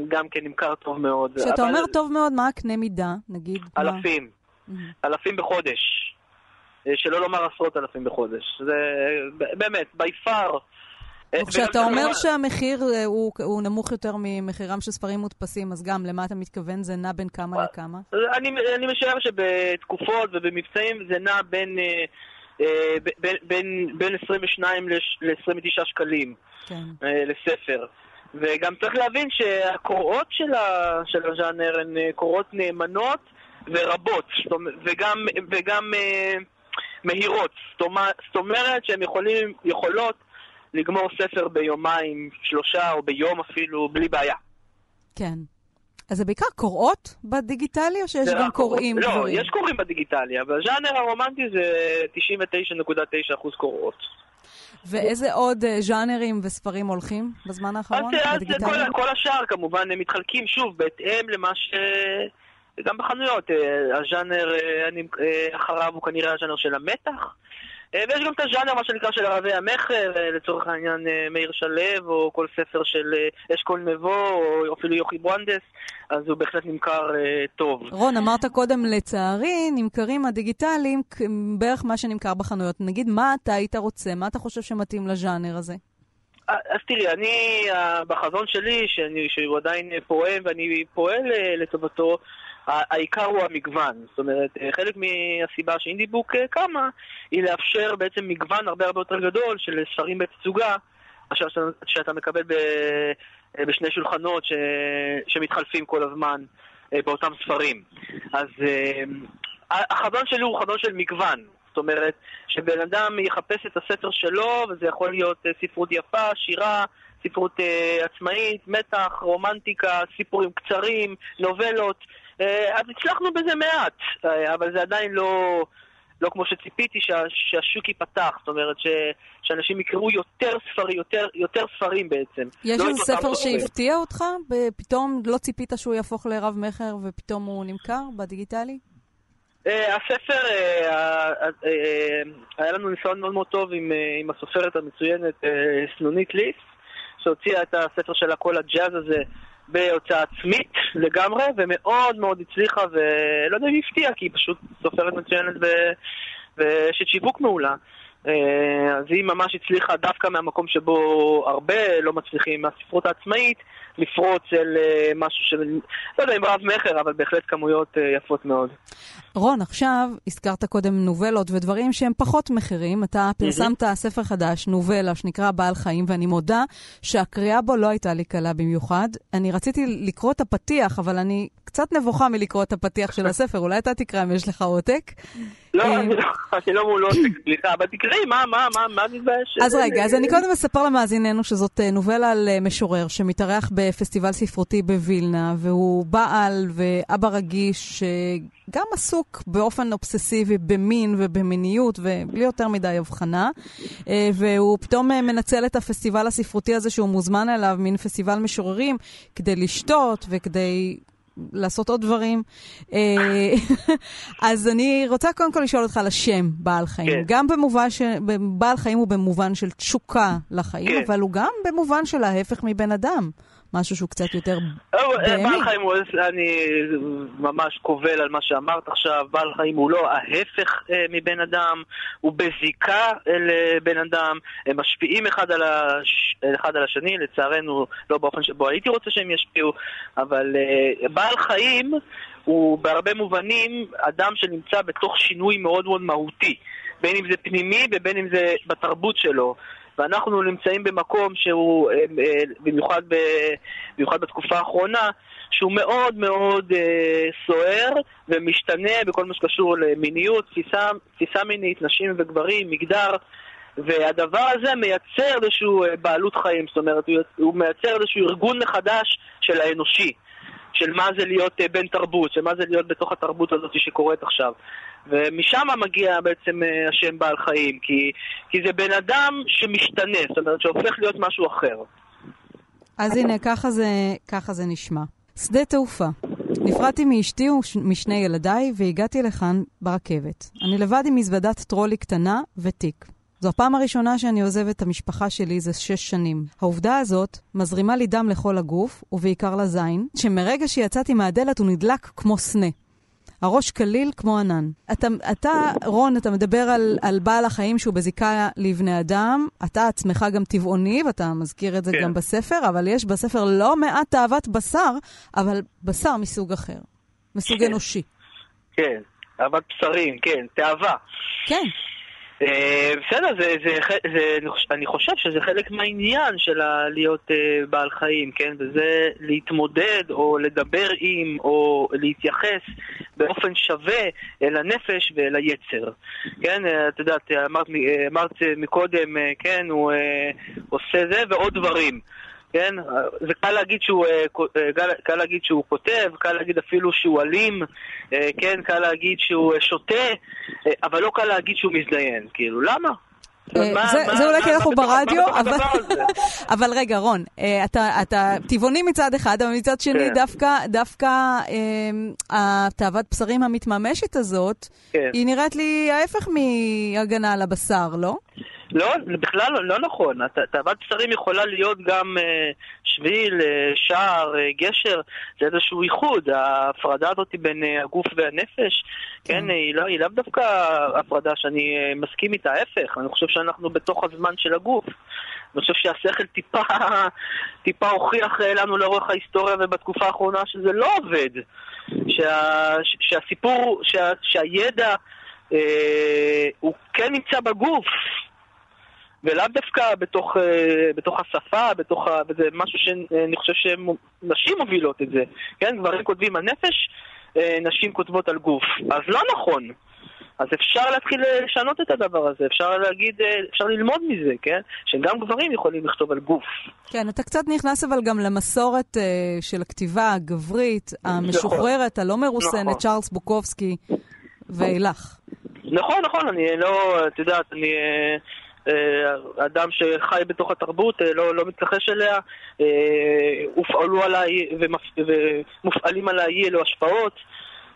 E: גם כן נמכר טוב מאוד.
F: כשאתה אבל... אומר טוב מאוד, מה הקנה מידה, נגיד?
E: אלפים. מה? אלפים בחודש. שלא לומר עשרות אלפים בחודש. זה באמת, by far.
F: וכשאתה אומר שהמחיר אה, הוא, הוא נמוך יותר ממחירם של ספרים מודפסים, אז גם למה אתה מתכוון? זה נע בין כמה לכמה?
E: אני, אני משער שבתקופות ובמבצעים זה נע בין, אה, אה, בין, בין, בין 22 ל-29 שקלים כן. לספר. וגם צריך להבין שהקורות של, ה, של הז'אנר הן קורות נאמנות ורבות, וגם, וגם מהירות. זאת אומרת שהן יכולות לגמור ספר ביומיים, שלושה או ביום אפילו, בלי בעיה.
F: כן. אז זה בעיקר קוראות בדיגיטלי, או שיש גם קוראים
E: לא,
F: דברים?
E: יש קוראים בדיגיטלי, אבל ז'אנר הרומנטי זה 99.9% קוראות.
F: ואיזה עוד uh, ז'אנרים וספרים הולכים בזמן האחרון
E: אז, בדיגיטלי? אז כל, כל השאר כמובן הם מתחלקים שוב בהתאם למה ש... גם בחנויות, אה, הז'אנר אה, אחריו הוא כנראה הז'אנר של המתח. אה, ויש גם את הז'אנר, מה שנקרא, של ערבי המכר, לצורך העניין מאיר שלו, או כל ספר של אשכול נבו, או אפילו יוכי ברנדס, אז הוא בהחלט נמכר טוב.
F: רון, אמרת קודם, לצערי, נמכרים הדיגיטליים בערך מה שנמכר בחנויות. נגיד, מה אתה היית רוצה? מה אתה חושב שמתאים לז'אנר הזה?
E: אז תראי, אני, בחזון שלי, שאני, שהוא עדיין פועם ואני פועל לטובתו, העיקר הוא המגוון. זאת אומרת, אה, חלק מהסיבה שאינדיבוק אה, קמה, היא לאפשר בעצם מגוון הרבה הרבה יותר גדול של ספרים בתצוגה, עכשיו שאתה מקבל ב, אה, בשני שולחנות ש, שמתחלפים כל הזמן באותם ספרים. אז החזון שלי הוא חזון של מגוון. זאת אומרת, שבן אדם יחפש את הספר שלו, וזה יכול להיות ספרות יפה, שירה, ספרות עצמאית, מתח, רומנטיקה, סיפורים קצרים, נובלות. אה, אז הצלחנו בזה מעט, אה, אבל זה עדיין לא, לא כמו שציפיתי שה, שהשוק ייפתח, זאת אומרת ש, שאנשים יקראו יותר ספרים, יותר, יותר ספרים בעצם.
F: יש לא איזה ספר שהפתיע אותך? פתאום לא ציפית שהוא יהפוך לרב מכר ופתאום הוא נמכר בדיגיטלי?
E: Uh, הספר, היה לנו ניסיון מאוד מאוד טוב עם, עם הסופרת המצוינת סנונית ליס, שהוציאה את הספר שלה כל הג'אז הזה בהוצאה עצמית לגמרי, ומאוד מאוד הצליחה, ולא יודע אם הפתיעה, כי היא פשוט סופרת מצוינת ואשת שיווק מעולה. אה, אז היא ממש הצליחה דווקא מהמקום שבו הרבה לא מצליחים מהספרות העצמאית לפרוץ אל אה, משהו של, לא יודע אם רב מכר, אבל בהחלט כמויות אה, יפות מאוד.
F: רון, עכשיו הזכרת קודם נובלות ודברים שהם פחות מחירים. אתה פרסמת ספר חדש, נובלה, שנקרא בעל חיים, ואני מודה שהקריאה בו לא הייתה לי קלה במיוחד. אני רציתי לקרוא את הפתיח, אבל אני קצת נבוכה מלקרוא את הפתיח של הספר. אולי אתה תקרא אם יש לך עותק.
E: לא, אה, לא, אני לא מול עותק, סליחה, אבל תקראי, מה, מה, מה, מה מתבייש?
F: אז רגע, אז אני קודם אספר למאזיננו שזאת נובלה על משורר שמתארח בפסטיבל ספרותי בווילנה, והוא בעל ואבא רגיש, שגם עסוק באופן אובססיבי במין ובמיניות, ובלי יותר מדי הבחנה, והוא פתאום מנצל את הפסטיבל הספרותי הזה שהוא מוזמן אליו, מין פסטיבל משוררים, כדי לשתות וכדי לעשות עוד דברים. אה, אז אני רוצה קודם כל לשאול אותך על השם בעל חיים. כן. גם במובן ש... בעל חיים הוא במובן של תשוקה לחיים, כן. אבל הוא גם במובן של ההפך מבן אדם. משהו שהוא קצת יותר
E: אה, בהמי. בעל חיים הוא, אני ממש קובל על מה שאמרת עכשיו, בעל חיים הוא לא ההפך אה, מבן אדם, הוא בזיקה לבן אדם, הם משפיעים אחד על, הש... אחד על השני, לצערנו לא באופן שבו הייתי רוצה שהם ישפיעו, אבל אה, בעל חיים הוא בהרבה מובנים אדם שנמצא בתוך שינוי מאוד מאוד מהותי. בין אם זה פנימי ובין אם זה בתרבות שלו. ואנחנו נמצאים במקום שהוא, אה, אה, במיוחד, ב, במיוחד בתקופה האחרונה, שהוא מאוד מאוד אה, סוער ומשתנה בכל מה שקשור למיניות, תפיסה, תפיסה מינית, נשים וגברים, מגדר. והדבר הזה מייצר איזושהי בעלות חיים, זאת אומרת, הוא מייצר איזשהו ארגון מחדש של האנושי, של מה זה להיות בן תרבות, של מה זה להיות בתוך התרבות הזאת שקורית עכשיו. ומשם מגיע בעצם אה, השם בעל חיים, כי, כי זה בן אדם שמשתנה, זאת אומרת שהופך להיות משהו אחר.
F: אז הנה, ככה זה, ככה זה נשמע. שדה תעופה. נפרדתי מאשתי ומשני ילדיי והגעתי לכאן ברכבת. אני לבד עם מזוודת טרולי קטנה ותיק. זו הפעם הראשונה שאני עוזב את המשפחה שלי זה שש שנים. העובדה הזאת מזרימה לי דם לכל הגוף, ובעיקר לזין, שמרגע שיצאתי מהדלת הוא נדלק כמו סנה. הראש קליל כמו ענן. אתה, אתה, רון, אתה מדבר על, על בעל החיים שהוא בזיקה לבני אדם, אתה עצמך גם טבעוני, ואתה מזכיר את זה כן. גם בספר, אבל יש בספר לא מעט תאוות בשר, אבל בשר מסוג אחר, מסוג כן. אנושי.
E: כן, אהבת בשרים, כן, תאווה.
F: כן.
E: אה, בסדר, אני חושב שזה חלק מהעניין של להיות uh, בעל חיים, כן? וזה להתמודד או לדבר עם או להתייחס באופן שווה אל הנפש ואל היצר. כן, אה, את יודעת, אמרת, מקודם, כן, הוא עושה זה ועוד דברים. כן? זה קל להגיד שהוא, אה, אה, קל, קל להגיד שהוא כותב, קל להגיד אפילו שהוא אלים, אה, כן? קל להגיד שהוא שותה, אבל לא קל להגיד שהוא מזדיין. כאילו, למה?
F: זה אולי כי אנחנו ברדיו, אבל רגע, רון, אתה טבעוני מצד אחד, אבל מצד שני, כן. דווקא התאוות בשרים המתממשת הזאת, כן. היא נראית לי ההפך מהגנה על הבשר, לא?
E: לא, בכלל לא, לא נכון. תאוות בשרים יכולה להיות גם אה, שביל, אה, שער, אה, גשר, זה איזשהו איחוד. ההפרדה הזאת בין הגוף והנפש, כן, כן לא, היא לאו דווקא הפרדה שאני מסכים איתה, ההפך. אני חושב שאנחנו בתוך הזמן של הגוף. אני חושב שהשכל טיפה, טיפה הוכיח לנו לאורך ההיסטוריה ובתקופה האחרונה שזה לא עובד. שה, שהסיפור, שה, שהידע אה, הוא כן נמצא בגוף. ולאו דווקא בתוך, אה, בתוך השפה, בתוך ה... וזה משהו שאני חושב שנשים מובילות את זה. כן, גברים כותבים על נפש, אה, נשים כותבות על גוף. אז לא נכון. אז אפשר להתחיל לשנות את הדבר הזה, אפשר להגיד, אה, אפשר ללמוד מזה, כן? שגם גברים יכולים לכתוב על גוף.
F: כן, אתה קצת נכנס אבל גם למסורת uh, של הכתיבה הגברית, המשוחררת, הלא מרוסנת, נכון. צ'ארלס בוקובסקי ואילך.
E: נכון, נכון, אני לא, את יודעת, אני... אה, אדם שחי בתוך התרבות, אה, לא, לא מתכחש אליה, אה, הופעלו עליי ומופעלים עליי אלו השפעות.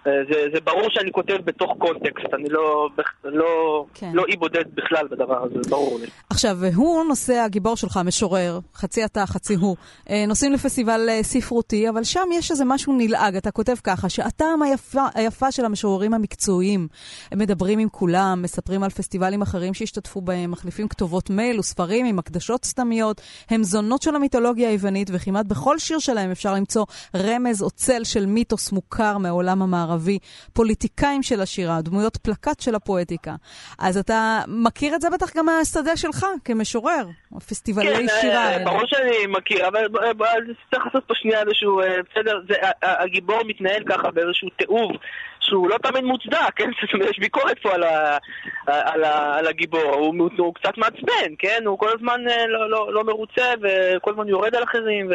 E: אה, זה, זה ברור שאני כותב בתוך קונטקסט, אני לא, לא, כן. לא אי בודד בכלל בדבר הזה, זה ברור לי.
F: עכשיו, הוא נושא הגיבור שלך, משורר, חצי אתה, חצי הוא. אה, נוסעים לפסטיבל אה, ספרותי, אבל שם יש איזה משהו נלעג. אתה כותב ככה, שהטעם היפה, היפה של המשוררים המקצועיים, הם מדברים עם כולם, מספרים על פסטיבלים אחרים שהשתתפו בהם, מחליפים כתובות מייל וספרים עם הקדשות סתמיות, הם זונות של המיתולוגיה היוונית, וכמעט בכל שיר שלהם אפשר למצוא רמז או צל של מיתוס מוכר מהעולם המערבי. הערבי, פוליטיקאים של השירה, דמויות פלקט של הפואטיקה. אז אתה מכיר את זה בטח גם מהשדה שלך, כמשורר, פסטיבלי כן, שירה.
E: כן, ברור שאני מכיר, אבל צריך לעשות פה שנייה איזשהו, אה, בסדר, זה, הגיבור מתנהל ככה באיזשהו תיעוב. שהוא לא תמיד מוצדק, כן? זאת אומרת, יש ביקורת פה על, ה, על, ה, על הגיבור, הוא, הוא קצת מעצבן, כן? הוא כל הזמן אה, לא, לא, לא מרוצה וכל הזמן יורד על אחרים,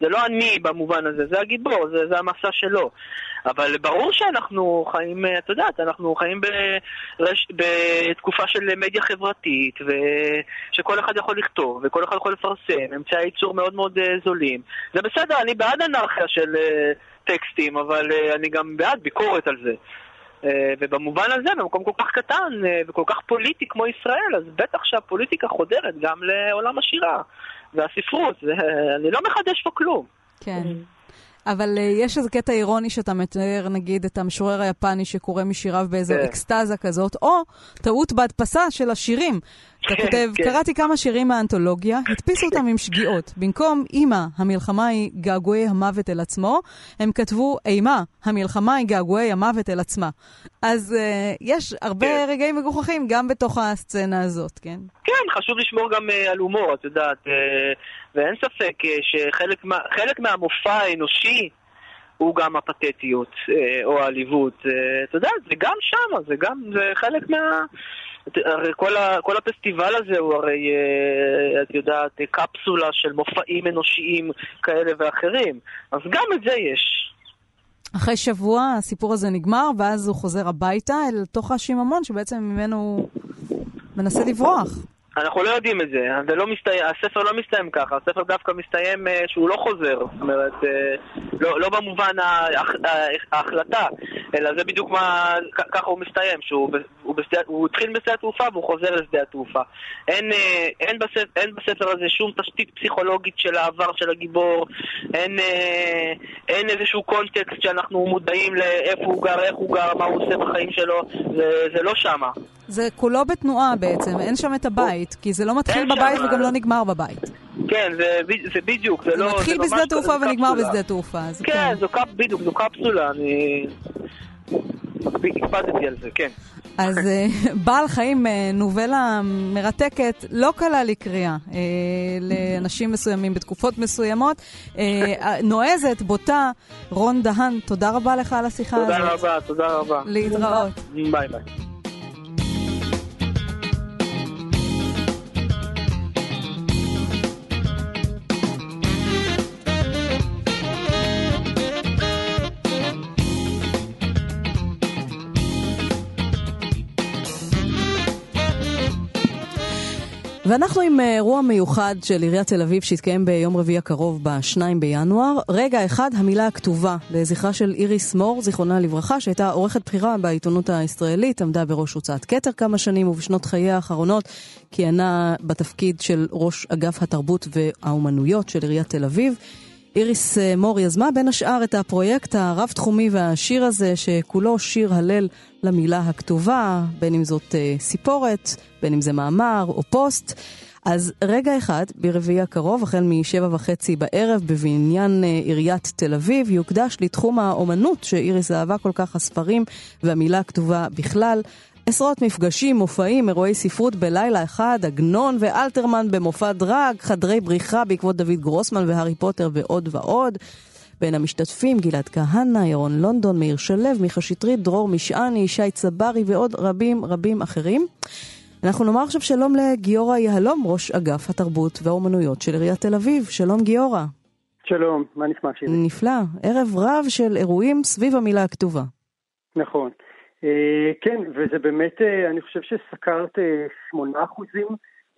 E: וזה לא אני במובן הזה, זה הגיבור, זה, זה המסע שלו. אבל ברור שאנחנו חיים, את יודעת, אנחנו חיים ברש... בתקופה של מדיה חברתית, ושכל אחד יכול לכתוב, וכל אחד יכול לפרסם, אמצעי ייצור מאוד מאוד אה, זולים. זה בסדר, אני בעד אנרכיה של אה, טקסטים, אבל אה, אני גם בעד ביקורת על זה. ובמובן הזה, במקום כל כך קטן וכל כך פוליטי כמו ישראל, אז בטח שהפוליטיקה חודרת גם לעולם השירה והספרות. אני לא מחדש פה כלום.
F: כן. אבל uh, יש איזה קטע אירוני שאתה מתאר, נגיד, את המשורר היפני שקורא משיריו באיזו כן. אקסטזה כזאת, או טעות בהדפסה של השירים. אתה כן, כותב, כן. קראתי כמה שירים מהאנתולוגיה, הדפיסו אותם עם שגיאות. במקום אימא, המלחמה היא געגועי המוות אל עצמו, הם כתבו אימה, המלחמה היא געגועי המוות אל עצמה. אז uh, יש הרבה כן. רגעים מגוחכים גם בתוך הסצנה הזאת, כן?
E: כן, חשוב לשמור גם uh, על הומור, את יודעת, uh, ואין ספק uh, שחלק מה, מהמופע האנושי הוא גם הפתטיות או העליבות. אתה יודע, זה גם שם, זה גם, זה חלק מה... הרי כל, ה, כל הפסטיבל הזה הוא הרי, אה, את יודעת, קפסולה של מופעים אנושיים כאלה ואחרים. אז גם את זה יש.
F: אחרי שבוע הסיפור הזה נגמר, ואז הוא חוזר הביתה אל תוך השיממון שבעצם ממנו הוא מנסה לברוח.
E: אנחנו לא יודעים את זה, זה לא מסתיים, הספר לא מסתיים ככה, הספר דווקא מסתיים uh, שהוא לא חוזר, זאת אומרת, uh, לא, לא במובן ההח, ההחלטה, אלא זה בדיוק מה, ככה הוא מסתיים, שהוא הוא בשדה, הוא התחיל בשדה התעופה והוא חוזר לשדה התעופה. אין, uh, אין, בספר, אין בספר הזה שום תשתית פסיכולוגית של העבר של הגיבור, אין, uh, אין איזשהו קונטקסט שאנחנו מודעים לאיפה הוא גר, איך הוא גר, מה הוא עושה בחיים שלו, זה, זה לא שמה.
B: זה כולו בתנועה בעצם, אין שם את הבית, כי זה לא מתחיל בבית וגם לא נגמר בבית.
E: כן, זה, זה בדיוק, זה,
B: זה
E: לא...
B: זה מתחיל בשדה תעופה ונגמר בשדה תעופה.
E: כן, כן. זו קפ, בדיוק, זו קפסולה, אני... הקפדתי על זה, כן.
B: אז אה, בעל חיים, אה, נובלה מרתקת, לא קלה לקריאה אה, לאנשים מסוימים בתקופות מסוימות. נועזת, בוטה, רון דהן, תודה רבה לך על השיחה
E: הזאת. תודה רבה, תודה רבה.
B: להתראות.
E: ביי ביי.
B: ואנחנו עם אה, אירוע מיוחד של עיריית תל אביב שהתקיים ביום רביעי הקרוב ב-2 בינואר. רגע אחד, המילה הכתובה לזכרה של איריס מור, זיכרונה לברכה, שהייתה עורכת בחירה בעיתונות הישראלית, עמדה בראש הוצאת כתר כמה שנים, ובשנות חייה האחרונות כיהנה בתפקיד של ראש אגף התרבות והאומנויות של עיריית תל אביב. איריס אה, מור יזמה בין השאר את הפרויקט הרב-תחומי והשיר הזה, שכולו שיר הלל למילה הכתובה, בין אם זאת אה, סיפורת, בין אם זה מאמר או פוסט. אז רגע אחד, ברביעי הקרוב, החל משבע וחצי בערב, בבניין אה, עיריית תל אביב, יוקדש לתחום האומנות שאיריס אהבה כל כך, הספרים והמילה הכתובה בכלל. עשרות מפגשים, מופעים, אירועי ספרות בלילה אחד, עגנון ואלתרמן במופע דרג, חדרי בריחה בעקבות דוד גרוסמן והארי פוטר ועוד ועוד. בין המשתתפים גלעד כהנא, ירון לונדון, מאיר שלו, מיכה שטרית, דרור משעני, שי צברי ועוד רבים רבים אחרים. אנחנו נאמר עכשיו שלום לגיורא יהלום, ראש אגף התרבות והאומנויות של עיריית תל אביב. שלום גיורא.
G: שלום, מה נשמע שלי?
B: נפלא. ערב רב של אירועים סביב המילה הכתובה.
G: נכון. אה, כן, וזה באמת, אה, אני חושב שסקרת אה, שמונה אחוזים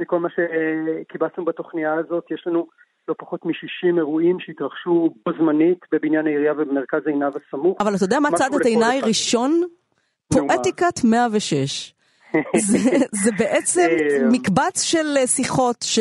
G: מכל מה שקיבצנו בתוכניה הזאת. יש לנו לא פחות מ-60 אירועים שהתרחשו בו זמנית בבניין העירייה ובמרכז עינב הסמוך.
B: אבל אתה יודע מה צד את עיניי ראשון? פואטיקת 106. זה, זה בעצם מקבץ של שיחות ש,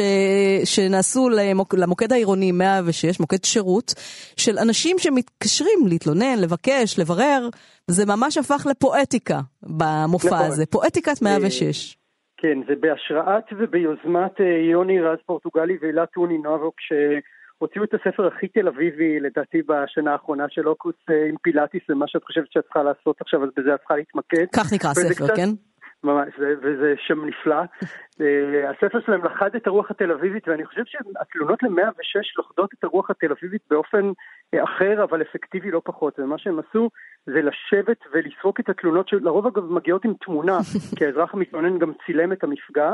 B: שנעשו למוק, למוקד העירוני 106, מוקד שירות, של אנשים שמתקשרים להתלונן, לבקש, לברר, זה ממש הפך לפואטיקה במופע נכון. הזה, פואטיקת 106.
G: כן, זה בהשראת וביוזמת אה, יוני רז פורטוגלי ואלה טוני נובו, כשהוציאו את הספר הכי תל אביבי, לדעתי, בשנה האחרונה של אוקוס אה, עם פילאטיס, ומה שאת חושבת שאת צריכה לעשות עכשיו, אז בזה את צריכה להתמקד.
B: כך נקרא הספר, קצת... כן?
G: ממש, וזה שם נפלא. אה, הספר שלהם לחד את הרוח התל אביבית, ואני חושב שהתלונות ל-106 לוכדות את הרוח התל אביבית באופן אה, אחר, אבל אפקטיבי לא פחות. ומה שהם עשו זה לשבת ולסרוק את התלונות, שלרוב אגב מגיעות עם תמונה, כי האזרח המתלונן גם צילם את המפגע,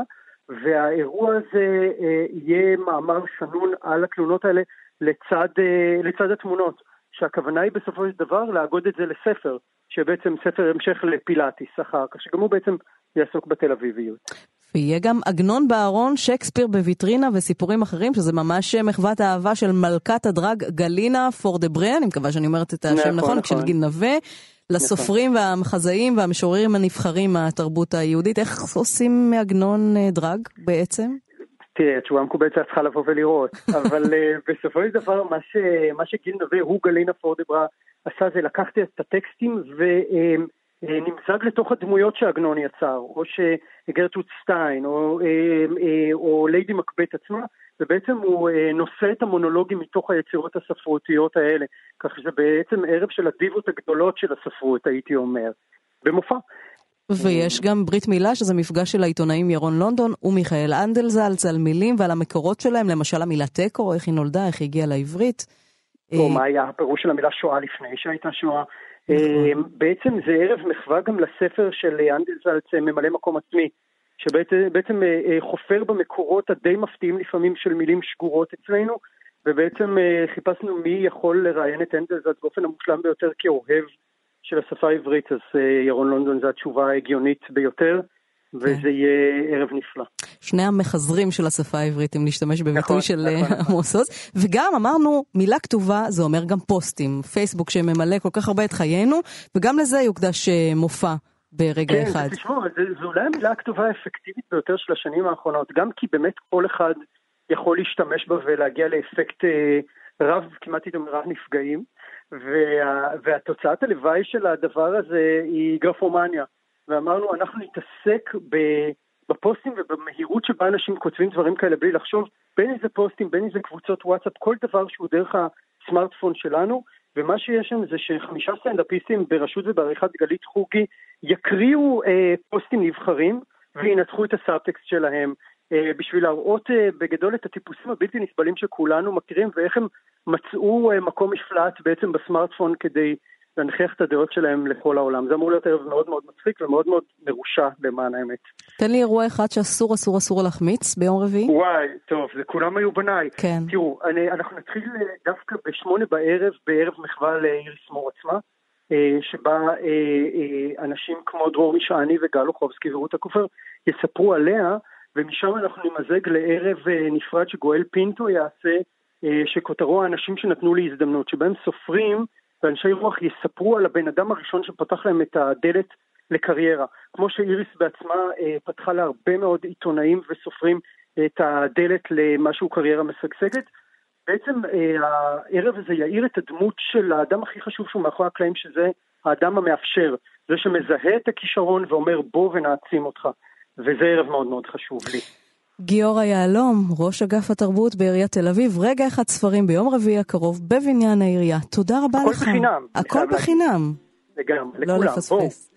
G: והאירוע הזה אה, יהיה מאמר שנון על התלונות האלה לצד, לצד התמונות. שהכוונה היא בסופו של דבר לאגוד את זה לספר, שבעצם ספר המשך לפילאטיס אחר כך, שגם הוא בעצם יעסוק בתל אביביות.
B: ויהיה גם עגנון בארון, שייקספיר בוויטרינה וסיפורים אחרים, שזה ממש מחוות האהבה של מלכת הדרג גלינה פור דה ברה, אני מקווה שאני אומרת את השם נכון, נכון, נכון. נווה, לסופרים נכון. והמחזאים והמשוררים הנבחרים מהתרבות היהודית. איך עושים עגנון אה, דרג בעצם?
G: תראה, התשובה המקובלת שאת צריכה לבוא ולראות, אבל uh, בסופו של דבר מה, ש, מה שגיל נווה, הוא גלינה פורדברה, עשה זה לקחת את הטקסטים ונמזג uh, לתוך הדמויות שעגנון יצר, או שגרטוד סטיין, או, uh, uh, או ליידי מקבט עצמה, ובעצם הוא uh, נושא את המונולוגים מתוך היצירות הספרותיות האלה, כך שזה בעצם ערב של הדיבות הגדולות של הספרות, הייתי אומר, במופע.
B: ויש גם ברית מילה, שזה מפגש של העיתונאים ירון לונדון ומיכאל אנדלזלץ על מילים ועל המקורות שלהם, למשל המילה תיקו, איך היא נולדה, איך היא הגיעה לעברית.
G: או מה היה הפירוש של המילה שואה לפני שהייתה שואה. נכון. בעצם זה ערב מחווה גם לספר של אנדלזלץ, ממלא מקום עצמי, שבעצם אה, אה, חופר במקורות הדי מפתיעים לפעמים של מילים שגורות אצלנו, ובעצם אה, חיפשנו מי יכול לראיין את אנדלזלץ באופן המושלם ביותר כאוהב של השפה העברית, אז אה, ירון לונדון זו התשובה ההגיונית ביותר. וזה כן. יהיה ערב נפלא.
B: שני המחזרים של השפה העברית, אם להשתמש בביטוי נכון, של נכון, עמוס עוז. וגם אמרנו, מילה כתובה זה אומר גם פוסטים. פייסבוק שממלא כל כך הרבה את חיינו, וגם לזה יוקדש מופע. ברגע
G: כן,
B: אחד.
G: כן, תשמעו, זו אולי המילה הכתובה האפקטיבית ביותר של השנים האחרונות, גם כי באמת כל אחד יכול להשתמש בה ולהגיע לאפקט אה, רב, כמעט הייתי אומר רב נפגעים, וה, והתוצאת הלוואי של הדבר הזה היא גרפומניה. ואמרנו, אנחנו נתעסק. בפוסטים ובמהירות שבה אנשים כותבים דברים כאלה בלי לחשוב, בין אם זה פוסטים, בין אם זה קבוצות וואטסאפ, כל דבר שהוא דרך הסמארטפון שלנו, ומה שיש שם זה שחמישה סטנדאפיסטים בראשות ובעריכת גלית חוגי יקריאו אה, פוסטים נבחרים וינתחו את הסאבטקסט שלהם בשביל להראות אה, בגדול את הטיפוסים הבלתי נסבלים שכולנו מכירים ואיך הם מצאו אה, מקום מפלט בעצם בסמארטפון כדי להנכיח את הדעות שלהם לכל העולם. זה אמור להיות ערב מאוד מאוד מצחיק ומאוד מאוד מרושע למען האמת.
B: תן לי אירוע אחד שאסור אסור אסור להחמיץ ביום רביעי.
G: וואי, טוב, זה כולם היו בניי.
B: כן.
G: תראו, אני, אנחנו נתחיל אה, דווקא בשמונה בערב, בערב מחווה לאיריס מור עצמה, אה, שבה אה, אנשים כמו דרור משעני וגל אוחובסקי ורות הכופר יספרו עליה, ומשם אנחנו נמזג לערב נפרד שגואל פינטו יעשה, שכותרו האנשים שנתנו לי הזדמנות, שבהם סופרים ואנשי רוח יספרו על הבן אדם הראשון שפתח להם את הדלת לקריירה. כמו שאיריס בעצמה אה, פתחה להרבה מאוד עיתונאים וסופרים את הדלת למשהו קריירה משגשגת. בעצם אה, הערב הזה יאיר את הדמות של האדם הכי חשוב שהוא מאחורי הקלעים, שזה האדם המאפשר, זה שמזהה את הכישרון ואומר בוא ונעצים אותך. וזה ערב מאוד מאוד חשוב לי.
B: גיורא יהלום, ראש אגף התרבות בעיריית תל אביב, רגע אחד ספרים ביום רביעי הקרוב בבניין העירייה. תודה רבה
G: הכל
B: לך.
G: הכל בחינם.
B: הכל בחינם.
G: לגמרי,
B: לא לכולם. לא לפספס.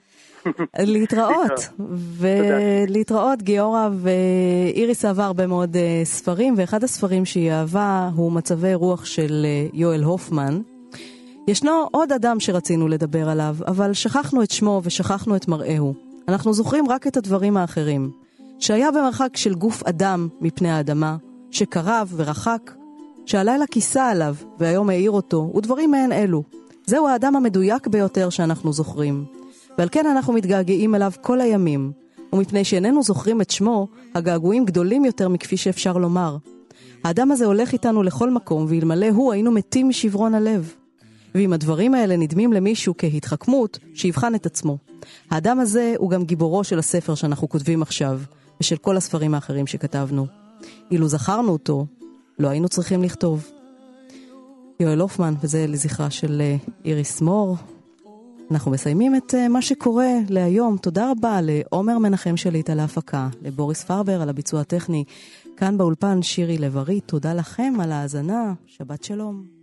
B: להתראות, ולהתראות גיורא ואיריס אהבה הרבה מאוד uh, ספרים, ואחד הספרים שהיא אהבה הוא מצבי רוח של uh, יואל הופמן. ישנו עוד אדם שרצינו לדבר עליו, אבל שכחנו את שמו ושכחנו את מראהו. אנחנו זוכרים רק את הדברים האחרים. שהיה במרחק של גוף אדם מפני האדמה, שקרב ורחק, שהלילה כיסה עליו והיום האיר אותו, ודברים מעין אלו. זהו האדם המדויק ביותר שאנחנו זוכרים. ועל כן אנחנו מתגעגעים אליו כל הימים, ומפני שאיננו זוכרים את שמו, הגעגועים גדולים יותר מכפי שאפשר לומר. האדם הזה הולך איתנו לכל מקום, ואלמלא הוא היינו מתים משברון הלב. ואם הדברים האלה נדמים למישהו כהתחכמות, שיבחן את עצמו. האדם הזה הוא גם גיבורו של הספר שאנחנו כותבים עכשיו, ושל כל הספרים האחרים שכתבנו. אילו זכרנו אותו, לא היינו צריכים לכתוב. יואל הופמן, וזה לזכרה של אה, איריס מור. אנחנו מסיימים את אה, מה שקורה להיום. תודה רבה לעומר מנחם שליט על ההפקה, לבוריס פרבר על הביצוע הטכני. כאן באולפן שירי לב-ארי, תודה לכם על ההאזנה, שבת שלום.